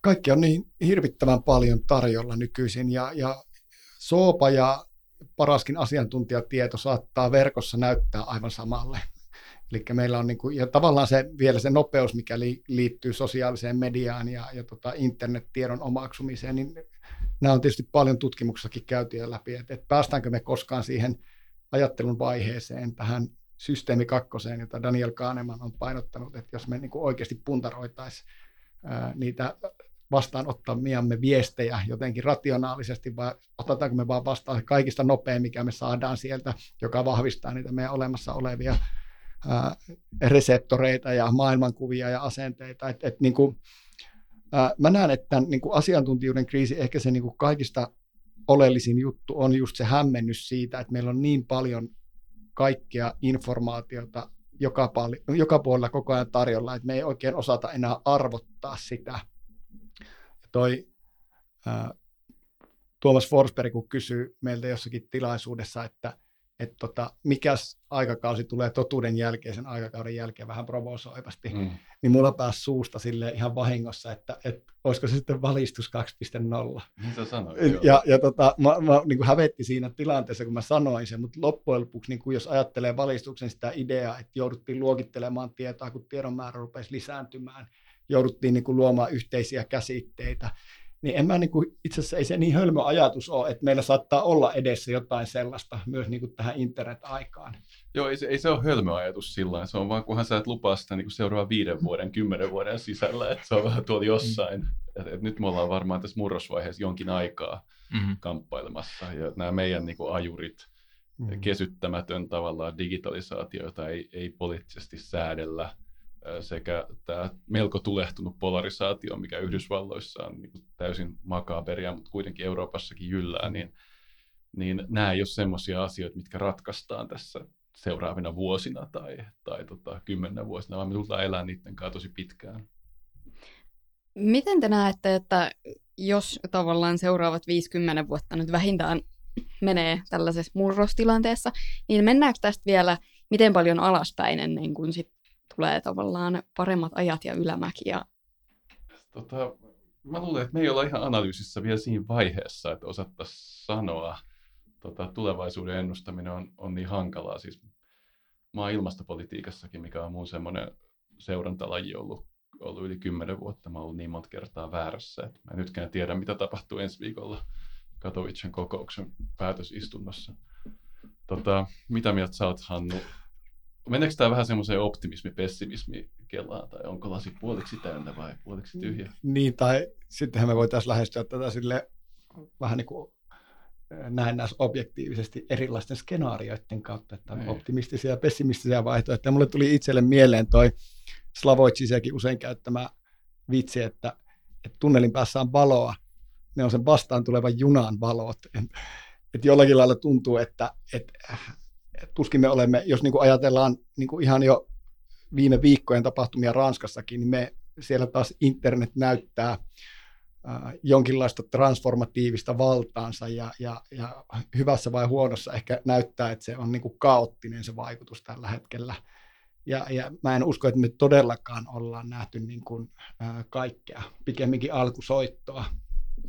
Kaikki on niin hirvittävän paljon tarjolla nykyisin ja, ja Soopa ja paraskin asiantuntijatieto saattaa verkossa näyttää aivan samalle. Eli meillä on niin kuin, ja tavallaan se, vielä se nopeus, mikä li, liittyy sosiaaliseen mediaan ja, ja tota internettiedon omaksumiseen, niin nämä on tietysti paljon tutkimuksessakin käytyä läpi, että, että päästäänkö me koskaan siihen ajattelun vaiheeseen, tähän systeemi kakkoseen, jota Daniel Kahneman on painottanut, että jos me niin kuin oikeasti puntaroitaisiin niitä vastaanottamiamme viestejä jotenkin rationaalisesti, vai otetaanko me vaan vastaan kaikista nopein, mikä me saadaan sieltä, joka vahvistaa niitä meidän olemassa olevia ää, reseptoreita ja maailmankuvia ja asenteita. Et, et, niin kuin, ää, mä näen, että tämän niin kuin asiantuntijuuden kriisi, ehkä se niin kuin kaikista oleellisin juttu on just se hämmennys siitä, että meillä on niin paljon kaikkea informaatiota joka, paali- joka puolella koko ajan tarjolla, että me ei oikein osata enää arvottaa sitä. Toi ää, Tuomas Forsberg, kun kysyy meiltä jossakin tilaisuudessa, että et tota, mikäs aikakausi tulee totuuden jälkeen, sen aikakauden jälkeen vähän provosoivasti, Mm. niin mulla pääsi suusta sille ihan vahingossa, että, että olisiko se sitten valistus 2.0. Mitä sanoit? joo. Ja, ja tota, mä, mä niin kuin hävetti siinä tilanteessa, kun mä sanoin sen, mutta loppujen lopuksi, niin kuin jos ajattelee valistuksen sitä ideaa, että jouduttiin luokittelemaan tietoa, kun tiedon määrä rupesi lisääntymään, jouduttiin niin kuin luomaan yhteisiä käsitteitä, niin en mä niin kuin, itse asiassa ei se niin hölmö ajatus ole, että meillä saattaa olla edessä jotain sellaista myös niin kuin tähän internet-aikaan. Joo, ei se, ei se ole hölmö ajatus sillä Se on vaan, kunhan sä et lupaa sitä niin seuraavan viiden vuoden, kymmenen vuoden sisällä, että se on vähän tuolla jossain. Et, et nyt me ollaan varmaan tässä murrosvaiheessa jonkin aikaa Mm-hmm. kamppailemassa. Ja nämä meidän niin kuin ajurit, Mm. mm. kesyttämätön tavallaan digitalisaatio, jota ei, ei poliittisesti säädellä, sekä tämä melko tulehtunut polarisaatio, mikä Yhdysvalloissa on niin täysin makaberia, mutta kuitenkin Euroopassakin jyllää, niin, niin nämä ei ole semmoisia asioita, mitkä ratkaistaan tässä seuraavina vuosina tai, tai tota, kymmenenä vuosina, vaan me tullaan elämään niiden kanssa tosi pitkään. Miten te näette, että jos tavallaan seuraavat 50 vuotta nyt vähintään menee tällaisessa murrostilanteessa, niin mennäänkö tästä vielä miten paljon alaspäin ennen kuin sit tulee tavallaan paremmat ajat ja ylämäki? Ja... Tota, mä luulen, että me ei olla ihan analyysissä vielä siinä vaiheessa, että osattaisiin sanoa. Tota, tulevaisuuden ennustaminen on, on niin hankalaa. Siis mä oon ilmastopolitiikassakin, mikä on mun semmoinen seurantalaji ollut, ollut yli kymmenen vuotta. Mä oon ollut niin monta kertaa väärässä, että mä en nytkään tiedä, mitä tapahtuu ensi viikolla Katowicen kokouksen päätösistunnossa. Tota, mitä mieltä sä oot, Hannu? Meneekö tämä vähän semmoiseen optimismi-pessimismi kelaan, tai onko lasi puoliksi täynnä vai puoliksi tyhjä? Niin, tai sittenhän me voitaisiin lähestyä tätä sille vähän niin kuin näennäis objektiivisesti erilaisten skenaarioiden kautta, että on Niin. optimistisia ja pessimistisiä vaihtoehtoja. Mulle tuli itselle mieleen toi Slavoicisiakin usein käyttämä vitsi, että, että tunnelin päässä on valoa, ne on sen vastaan tulevan junan valot. Et, et jollakin lailla tuntuu, että et, et tuskin me olemme, jos niin kuin ajatellaan niin kuin ihan jo viime viikkojen tapahtumia Ranskassakin, niin me siellä taas internet näyttää äh, jonkinlaista transformatiivista valtaansa ja, ja, ja hyvässä vai huonossa ehkä näyttää, että se on niin kuin kaoottinen se vaikutus tällä hetkellä. Ja, ja mä en usko, että me todellakaan ollaan nähty niin kuin, äh, kaikkea, pikemminkin alkusoittoa.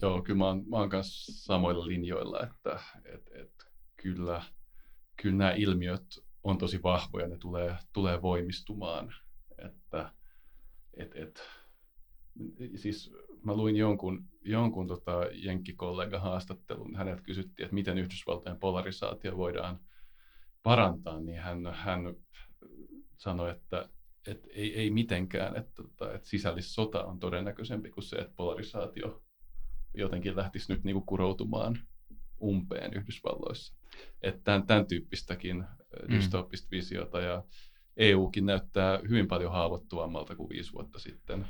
Joo, kyllä mä oon, mä oon kanssa samoilla linjoilla, että et, et, kyllä, kyllä nämä ilmiöt on tosi vahvoja, ne tulee, tulee voimistumaan. Että, et, et, siis mä luin jonkun, jonkun tota jenkkikollega haastattelun, häneltä kysyttiin, että miten Yhdysvaltojen polarisaatio voidaan parantaa, niin hän, hän sanoi, että, että ei, ei mitenkään, että, tota, että sisällissota on todennäköisempi kuin se, että polarisaatio jotenkin lähtisi nyt niinku kuroutumaan umpeen Yhdysvalloissa. Että tämän, tämän tyyppistäkin mm. dystooppista visiota ja EUkin näyttää hyvin paljon haavoittuvammalta kuin viisi vuotta sitten.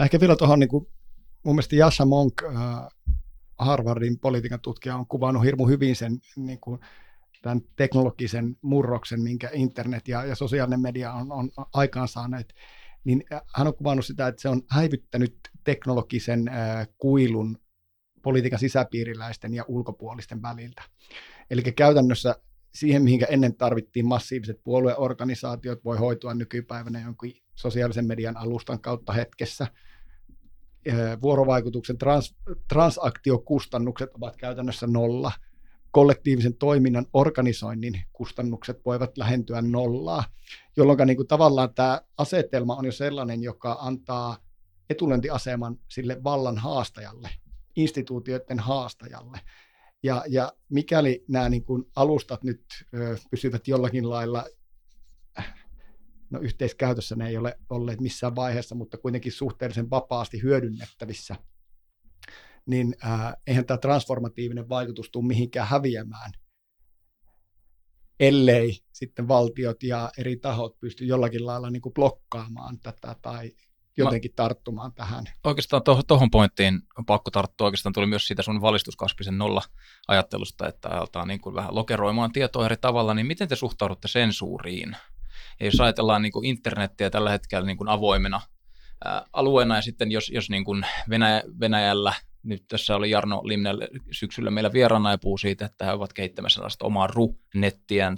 Ehkä vielä tuohon, niin kuin, mun mielestä Jasha Monk, äh, Harvardin politiikan tutkija, on kuvannut hirmu hyvin sen niin kuin, tämän teknologisen murroksen, minkä internet ja, ja sosiaalinen media on, on aikaansaaneet, niin hän on kuvannut sitä, että se on häivyttänyt teknologisen äh, kuilun politiikan sisäpiiriläisten ja ulkopuolisten väliltä. Eli käytännössä siihen, mihinkä ennen tarvittiin massiiviset puolueorganisaatiot, voi hoitua nykypäivänä jonkin sosiaalisen median alustan kautta hetkessä. Vuorovaikutuksen trans, transaktiokustannukset ovat käytännössä nolla. Kollektiivisen toiminnan organisoinnin kustannukset voivat lähentyä nollaa, jolloin niin kuin tavallaan tämä asetelma on jo sellainen, joka antaa etulentiaseman sille vallan haastajalle, instituutioiden haastajalle. Ja, ja mikäli nämä niin kuin alustat nyt ö, pysyvät jollakin lailla, no yhteiskäytössä ne ei ole olleet missään vaiheessa, mutta kuitenkin suhteellisen vapaasti hyödynnettävissä, niin äh, eihän tämä transformatiivinen vaikutus tule mihinkään häviämään, ellei sitten valtiot ja eri tahot pysty jollakin lailla niin kuin blokkaamaan tätä tai jotenkin Mä, tarttumaan tähän. Oikeastaan tuohon to, pointtiin on pakko tarttua. Oikeastaan tuli myös siitä sun valistuskasvisen nolla ajattelusta, että aletaan niin kuin vähän lokeroimaan tietoa eri tavalla, niin miten te suhtaudutte sensuuriin? Ja jos ajatellaan niin kuin internettiä tällä hetkellä niin kuin avoimena ää, alueena ja sitten jos, jos niin kuin Venäjä, Venäjällä nyt tässä oli Jarno Limnel syksyllä meillä vieraana ja puhuu siitä, että he ovat kehittämässä sellaista omaa RU-nettiään,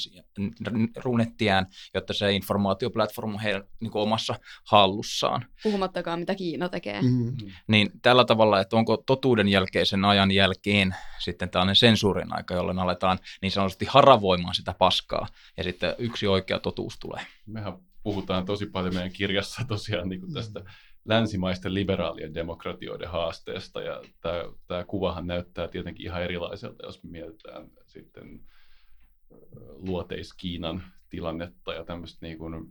RU-nettiään jotta se informaatioplatform on heidän niin omassa hallussaan. Puhumattakaan, mitä Kiina tekee. Mm. Niin tällä tavalla, että onko totuuden jälkeisen ajan jälkeen sitten tällainen sensuurin aika, jolloin aletaan niin sanotusti haravoimaan sitä paskaa ja sitten yksi oikea totuus tulee. Mehän puhutaan tosi paljon meidän kirjassa tosiaan niin kuin tästä mm länsimaisten liberaalien demokratioiden haasteesta. Ja tämä, tämä kuvahan näyttää tietenkin ihan erilaiselta, jos mietitään sitten luoteis-Kiinan tilannetta ja tämmöistä niin kuin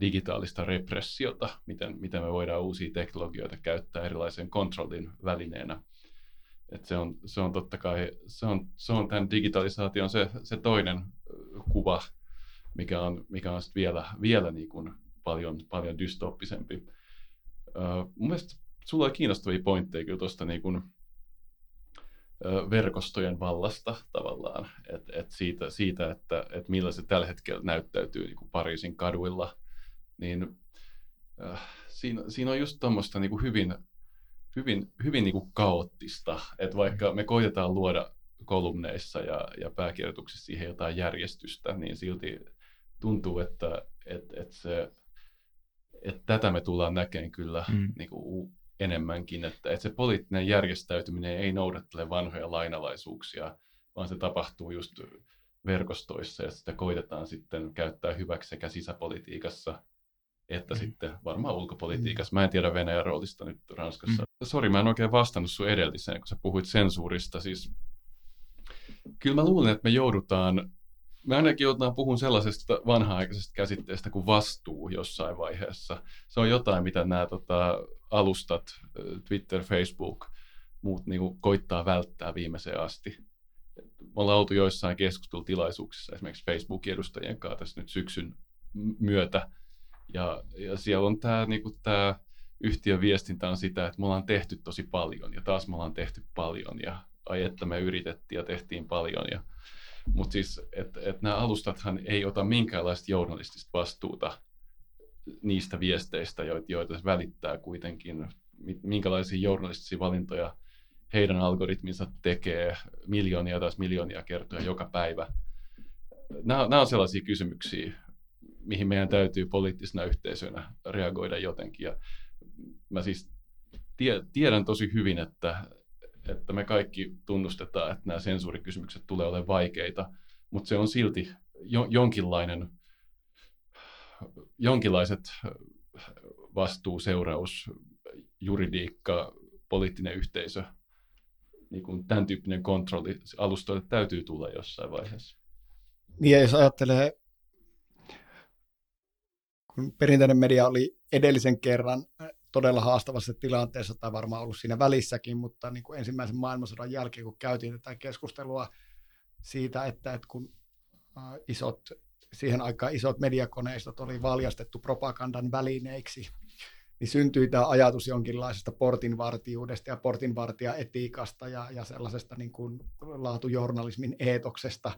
digitaalista repressiota, miten, miten me voidaan uusia teknologioita käyttää erilaisen kontrollin välineenä. Et se, on, se on totta kai, se on, se on tämän digitalisaation se, se toinen kuva, mikä on, mikä on vielä, vielä niin kuin paljon, paljon dystoppisempi. Uh, mun mielestä sulla on kiinnostavia pointteja kyllä tuosta niin uh, verkostojen vallasta tavallaan, et, et siitä, siitä, että et millä se tällä hetkellä näyttäytyy niin kuin Pariisin kaduilla, niin uh, siinä, siinä on just tuommoista niin hyvin, hyvin, hyvin niin kuin kaoottista, että vaikka me koitetaan luoda kolumneissa ja, ja pääkirjoituksissa siihen jotain järjestystä, niin silti tuntuu, että et, et se että tätä me tullaan näkemään kyllä mm. niin kuin enemmänkin, että, että se poliittinen järjestäytyminen ei noudattele vanhoja lainalaisuuksia, vaan se tapahtuu just verkostoissa ja sitä koitetaan sitten käyttää hyväksi sekä sisäpolitiikassa että mm. sitten varmaan ulkopolitiikassa. Mä en tiedä Venäjän roolista nyt Ranskassa. Mm. Sori, mä en oikein vastannut sun edelliseen, kun sä puhuit sensuurista. Siis, kyllä mä luulen, että me joudutaan me ainakin joudutaan puhumaan sellaisesta vanha-aikaisesta käsitteestä kuin vastuu jossain vaiheessa. Se on jotain, mitä nämä tota, alustat, Twitter, Facebook, muut niin kuin, koittaa välttää viimeiseen asti. Me ollaan oltu joissain keskustelutilaisuuksissa esimerkiksi Facebookin edustajien kanssa tässä nyt syksyn myötä. Ja, ja siellä on tämä, niin kuin, tämä yhtiön viestintä on sitä, että me ollaan tehty tosi paljon ja taas me ollaan tehty paljon ja ai että me yritettiin ja tehtiin paljon ja mutta siis, että et nämä alustathan ei ota minkäänlaista journalistista vastuuta niistä viesteistä, joita, joita se välittää kuitenkin, minkälaisia journalistisia valintoja heidän algoritminsa tekee miljoonia tai miljoonia kertoja joka päivä. Nämä, nämä on sellaisia kysymyksiä, mihin meidän täytyy poliittisena yhteisönä reagoida jotenkin. Ja mä siis tie, tiedän tosi hyvin, että, että me kaikki tunnustetaan, että nämä sensuurikysymykset tulee olemaan vaikeita, mutta se on silti jo, jonkinlainen, jonkinlaiset vastuu, seuraus, juridiikka, poliittinen yhteisö, niin kuin tämän tyyppinen kontrolli alustoille täytyy tulla jossain vaiheessa. Niin ja jos ajattelee, kun perinteinen media oli edellisen kerran todella haastavassa tilanteessa tai varmaan ollut siinä välissäkin, mutta niin kuin ensimmäisen maailmansodan jälkeen, kun käytiin tätä keskustelua siitä, että, että kun isot, siihen aikaan isot mediakoneistot oli valjastettu propagandan välineiksi, niin syntyi tämä ajatus jonkinlaisesta portinvartijuudesta ja portinvartijaetiikasta ja, ja sellaisesta niin kuin laatujournalismin eetoksesta,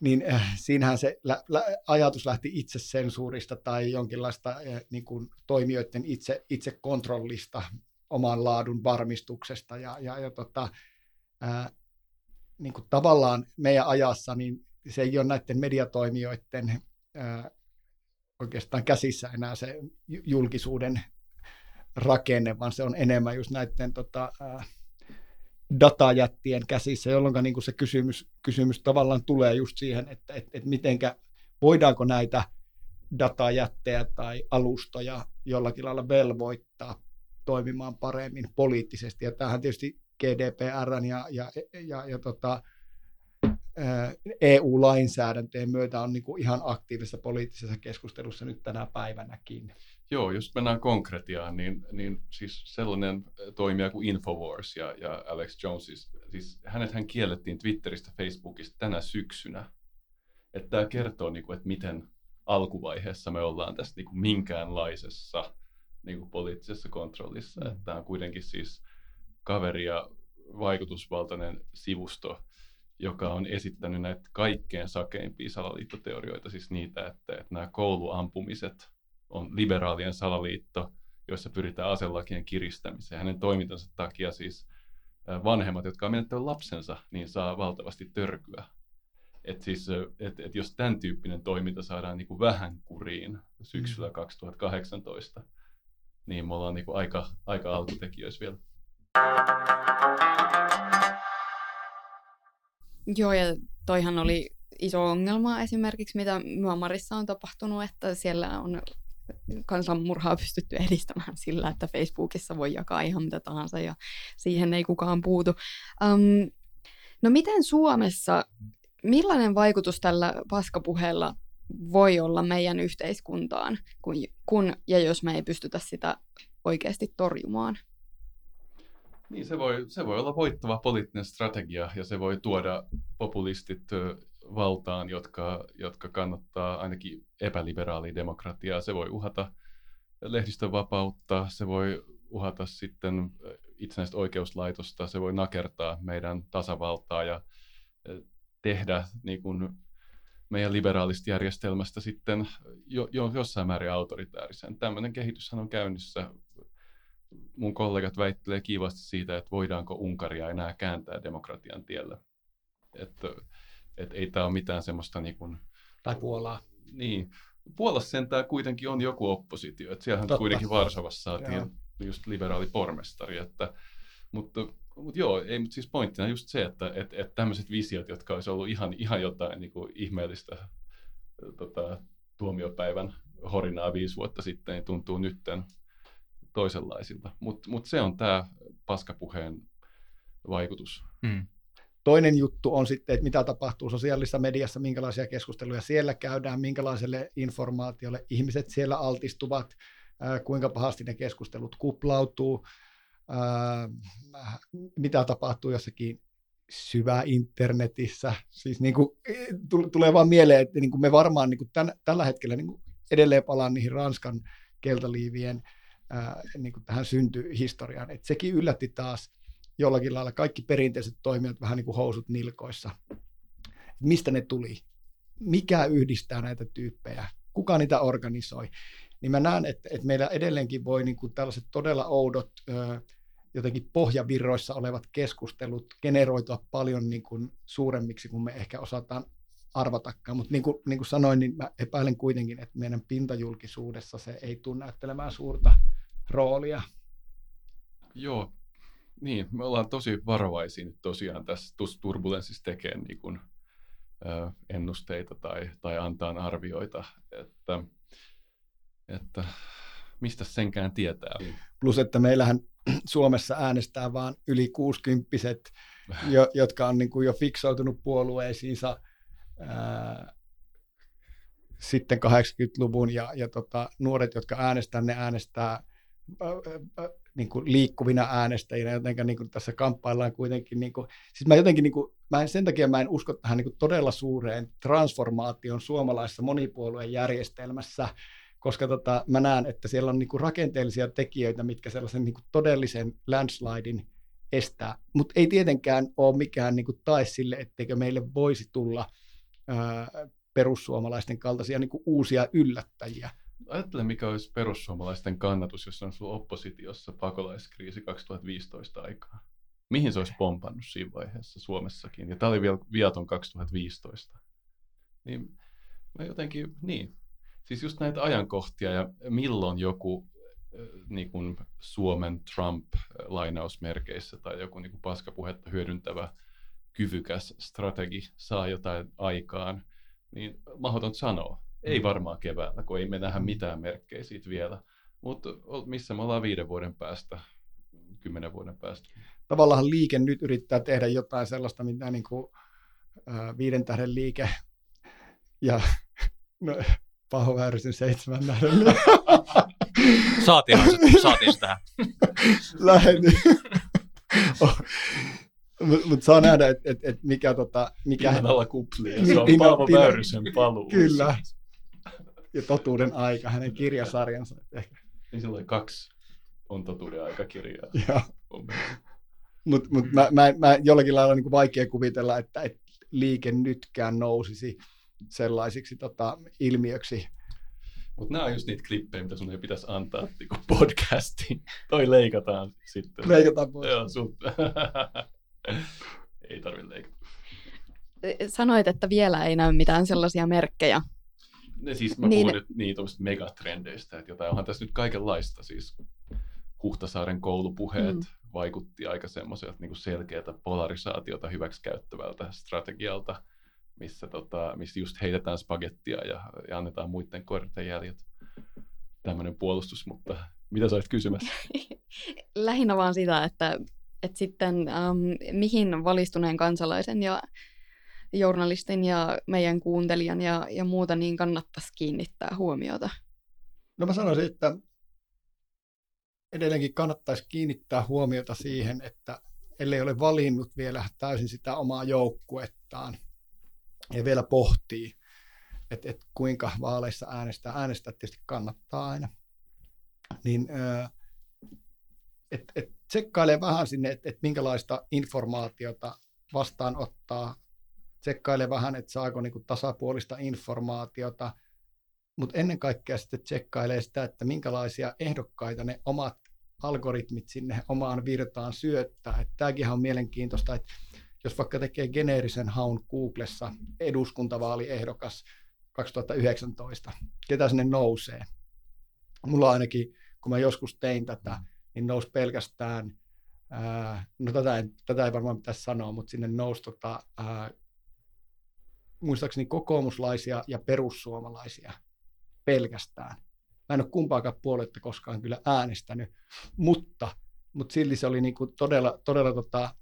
niin äh, siinähän se lä- lä- ajatus lähti itsesensuurista tai jonkinlaista äh, niin kuin toimijoiden itse, itsekontrollista, oman laadun varmistuksesta. Ja, ja, ja tota, äh, niin kuin tavallaan meidän ajassa niin se ei ole näiden mediatoimijoiden äh, oikeastaan käsissä enää se julkisuuden rakenne, vaan se on enemmän just näiden tota, äh, datajättien käsissä, jolloin niin kuin se kysymys, kysymys tavallaan tulee just siihen, että et, et mitenkä, voidaanko näitä datajättejä tai alustoja jollakin lailla velvoittaa toimimaan paremmin poliittisesti. Ja tämähän tietysti GDPR ja, ja, ja, ja tota, EU-lainsäädäntöjen myötä on niin kuin ihan aktiivisessa poliittisessa keskustelussa nyt tänä päivänäkin. Joo, jos mennään konkretiaan, niin, niin siis sellainen toimija kuin Infowars ja, ja Alex Jones, siis, siis hänet hän kiellettiin Twitteristä, Facebookista tänä syksynä. Että tämä kertoo, niin kuin, että miten alkuvaiheessa me ollaan tässä niin kuin minkäänlaisessa niin kuin poliittisessa kontrollissa. Mm. Että tämä on kuitenkin siis kaveri ja vaikutusvaltainen sivusto, joka on esittänyt näitä kaikkein sakeimpia salaliittoteorioita, siis niitä, että, että nämä kouluampumiset on liberaalien salaliitto, joissa pyritään aselakien kiristämiseen. Hänen toimintansa takia siis vanhemmat, jotka on menettänyt lapsensa, niin saa valtavasti törkyä. Et siis, et, et jos tämän tyyppinen toiminta saadaan niin kuin vähän kuriin syksyllä 2018, mm. niin me ollaan niin kuin aika, aika alkutekijöissä vielä. Joo, ja toihan oli iso ongelma esimerkiksi, mitä Myanmarissa on tapahtunut, että siellä on kansanmurhaa pystytty edistämään sillä, että Facebookissa voi jakaa ihan mitä tahansa ja siihen ei kukaan puutu. Um, no miten Suomessa, millainen vaikutus tällä paskapuheella voi olla meidän yhteiskuntaan, kun, kun ja jos me ei pystytä sitä oikeasti torjumaan? Niin, se voi, se voi olla voittava poliittinen strategia ja se voi tuoda populistit valtaan, jotka, jotka kannattaa ainakin epäliberaalia demokratiaa. Se voi uhata lehdistön vapautta, se voi uhata sitten itsenäistä oikeuslaitosta, se voi nakertaa meidän tasavaltaa ja tehdä niin kuin meidän liberaalista järjestelmästä sitten jo, jo, jossain määrin autoritäärisen. Tämmöinen kehityshän on käynnissä. Mun kollegat väittelee kivasti siitä, että voidaanko Unkaria enää kääntää demokratian tiellä. Että että ei tämä ole mitään semmoista niin kuin, Tai Puolaa. Niin. Puolassa sentään kuitenkin on joku oppositio. Että siellähän Totta. kuitenkin Varsovassa saatiin joo. just liberaali pormestari. Että, mutta, mutta joo, ei, mutta siis pointtina just se, että et, et tämmöiset visiot, jotka olisi ollut ihan, ihan jotain niin kuin ihmeellistä tota, tuomiopäivän horinaa viisi vuotta sitten, niin tuntuu nytten toisenlaisilta. Mutta mut se on tämä paskapuheen vaikutus. Mm. Toinen juttu on sitten, että mitä tapahtuu sosiaalisessa mediassa, minkälaisia keskusteluja siellä käydään, minkälaiselle informaatiolle ihmiset siellä altistuvat, kuinka pahasti ne keskustelut kuplautuu, mitä tapahtuu jossakin syvä internetissä. Siis niin kuin, tulee vaan mieleen, että niin kuin me varmaan niin kuin tämän, tällä hetkellä niin kuin edelleen palaan niihin Ranskan keltaliivien niin kuin tähän syntyhistoriaan. Et sekin yllätti taas jollakin lailla kaikki perinteiset toimijat vähän niin kuin housut nilkoissa. Mistä ne tuli? Mikä yhdistää näitä tyyppejä? Kuka niitä organisoi? Niin mä näen, että, että meillä edelleenkin voi niin kuin tällaiset todella oudot, jotenkin pohjavirroissa olevat keskustelut generoitua paljon niin kuin suuremmiksi kuin me ehkä osataan arvatakaan. Mutta niin kuin, niin kuin sanoin, niin mä epäilen kuitenkin, että meidän pintajulkisuudessa se ei tule näyttelemään suurta roolia. Joo, niin, me ollaan tosi varovaisia nyt tosiaan tässä turbulenssissa tekemään niin kuin, ö, ennusteita tai, tai antaa arvioita, että, että mistä senkään tietää. Plus, että meillähän Suomessa äänestää vaan yli 60 jo, jotka on niin kuin jo fiksoutunut puolueisiinsa ää, sitten 80-luvun ja, ja tota, nuoret, jotka äänestää, ne äänestää ää, ää, niin kuin liikkuvina äänestäjinä, joten niin kuin tässä kamppaillaan kuitenkin, niin kuin, siis mä jotenkin, niin kuin, mä en, sen takia mä en usko tähän niin kuin todella suureen transformaation suomalaisessa monipuolueen järjestelmässä, koska tota, mä näen, että siellä on niin kuin rakenteellisia tekijöitä, mitkä sellaisen niin kuin todellisen landslidein estää, mutta ei tietenkään ole mikään niin kuin tae sille, etteikö meille voisi tulla ää, perussuomalaisten kaltaisia niin kuin uusia yllättäjiä. Ajattele, mikä olisi perussuomalaisten kannatus, jos on ollut oppositiossa pakolaiskriisi 2015 aikaa. Mihin se olisi pompannut siinä vaiheessa Suomessakin? Ja tämä oli vielä viaton 2015. Niin mä jotenkin, niin. Siis just näitä ajankohtia ja milloin joku niin kuin Suomen Trump-lainausmerkeissä tai joku niin kuin paskapuhetta hyödyntävä kyvykäs strategi saa jotain aikaan, niin mahdoton sanoa. Ei mm. varmaan keväällä, kun ei me nähdä mitään merkkejä siitä vielä. Mutta missä me ollaan viiden vuoden päästä, kymmenen vuoden päästä? Tavallaan liike nyt yrittää tehdä jotain sellaista, mitä niin kuin, äh, viiden tähden liike <laughs> ja no, Paho Väyrysen seitsemän tähden Saatiin, saatiin sitä. Lähetin. Mutta mut saa nähdä, että et, et mikä... Tota, mikä Pinnan alla kuplia. Se on Paavo Väyrysen paluu. Kyllä. Ja totuuden aika, hänen kirjasarjansa. Ehkä. Niin silloin kaksi on totuuden aikakirjaa. <laughs> Joo. Mutta mut mä, mä, mä, jollakin lailla niin vaikea kuvitella, että et liike nytkään nousisi sellaisiksi tota, ilmiöksi, mutta nämä on just niitä klippejä, mitä sun ei pitäisi antaa niinku podcastiin. Toi leikataan sitten. Leikataan pois. Joo, sun... <laughs> ei tarvitse leikata. Sanoit, että vielä ei näy mitään sellaisia merkkejä. Ne siis mä niin... puhun nyt niin megatrendeistä, että jotain onhan tässä nyt kaikenlaista. Siis Huhtasaaren koulupuheet mm. vaikutti aika semmoiselta niin selkeältä polarisaatiota hyväksikäyttävältä strategialta missä, tota, missä just heitetään spagettia ja, ja annetaan muiden korten jäljet. Tämmöinen puolustus, mutta mitä sä olit kysymässä? <laughs> Lähinnä vaan sitä, että, että sitten ähm, mihin valistuneen kansalaisen ja journalistin ja meidän kuuntelijan ja, ja muuta niin kannattaisi kiinnittää huomiota? No mä sanoisin, että edelleenkin kannattaisi kiinnittää huomiota siihen, että ellei ole valinnut vielä täysin sitä omaa joukkuettaan, ja vielä pohtii, että, että kuinka vaaleissa äänestää. Äänestää tietysti kannattaa aina. Niin että et tsekkailee vähän sinne, että et minkälaista informaatiota vastaanottaa. Tsekkailee vähän, että saako niinku tasapuolista informaatiota, mutta ennen kaikkea sitten tsekkailee sitä, että minkälaisia ehdokkaita ne omat algoritmit sinne omaan virtaan syöttää. Tämäkin on mielenkiintoista, että jos vaikka tekee geneerisen haun Googlessa eduskuntavaaliehdokas 2019, ketä sinne nousee? Mulla ainakin, kun mä joskus tein tätä, niin nousi pelkästään, ää, no tätä ei, tätä ei varmaan pitäisi sanoa, mutta sinne nousi tota, ää, muistaakseni kokoomuslaisia ja perussuomalaisia pelkästään. Mä en ole kumpaakaan puoletta koskaan kyllä äänestänyt, mutta, mutta silti se oli niinku todella, todella tota,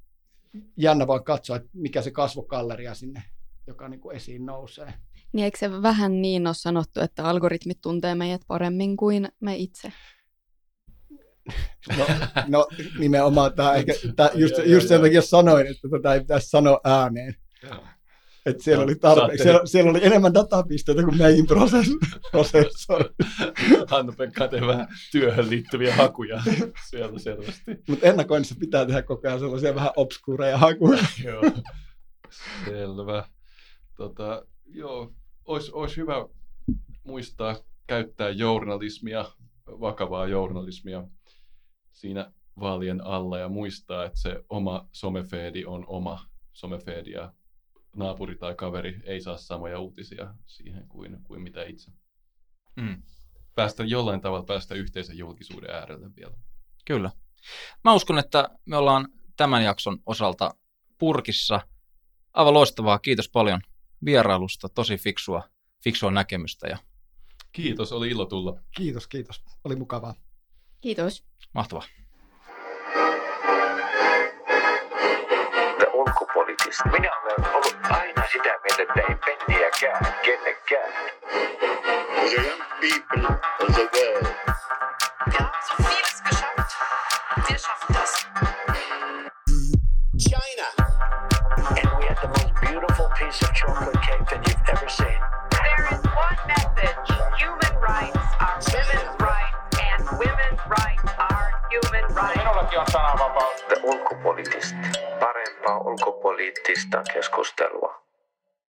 jännä vaan katsoa, että mikä se kasvokalleria sinne, joka niin kuin esiin nousee. Niin eikö se vähän niin ole sanottu, että algoritmit tuntee meidät paremmin kuin me itse? No, no nimenomaan tämä, eikä, tämä just, just sen takia sanoin, että tätä ei pitäisi sanoa ääneen. Että siellä, oli tarpeeksi, siellä, siellä, oli enemmän datapisteitä kuin meihin prosessori. Hannu-Pekka tee vähän työhön liittyviä hakuja siellä selvästi. Mutta ennakoinnissa pitää tehdä koko ajan sellaisia vähän obskuureja hakuja. <laughs> joo, selvä. Tota, joo, olisi, olisi hyvä muistaa käyttää journalismia, vakavaa journalismia siinä vaalien alla ja muistaa, että se oma somefeedi on oma somefeedi ja naapuri tai kaveri ei saa samoja uutisia siihen kuin, kuin mitä itse. Mm. Päästä jollain tavalla päästä yhteisen julkisuuden äärelle vielä. Kyllä. Mä uskon, että me ollaan tämän jakson osalta purkissa. Aivan loistavaa. Kiitos paljon vierailusta. Tosi fiksua, fiksua näkemystä. Ja... Kiitos, oli ilo tulla. Kiitos, kiitos. Oli mukavaa. Kiitos. Mahtavaa. Minä olen aina sitä mieltä, että ei penniäkään kenellekään. The young people of the world. Wir haben so vieles geschafft. Wir schaffen das. China. And we had the most beautiful piece of chocolate cake that you've ever seen. There is one message. Human rights are women's rights, and women's rights are human rights. Minullakin on sananvapaus. Ulkopoliittista. Parempaa ulkopoliittista keskustelua.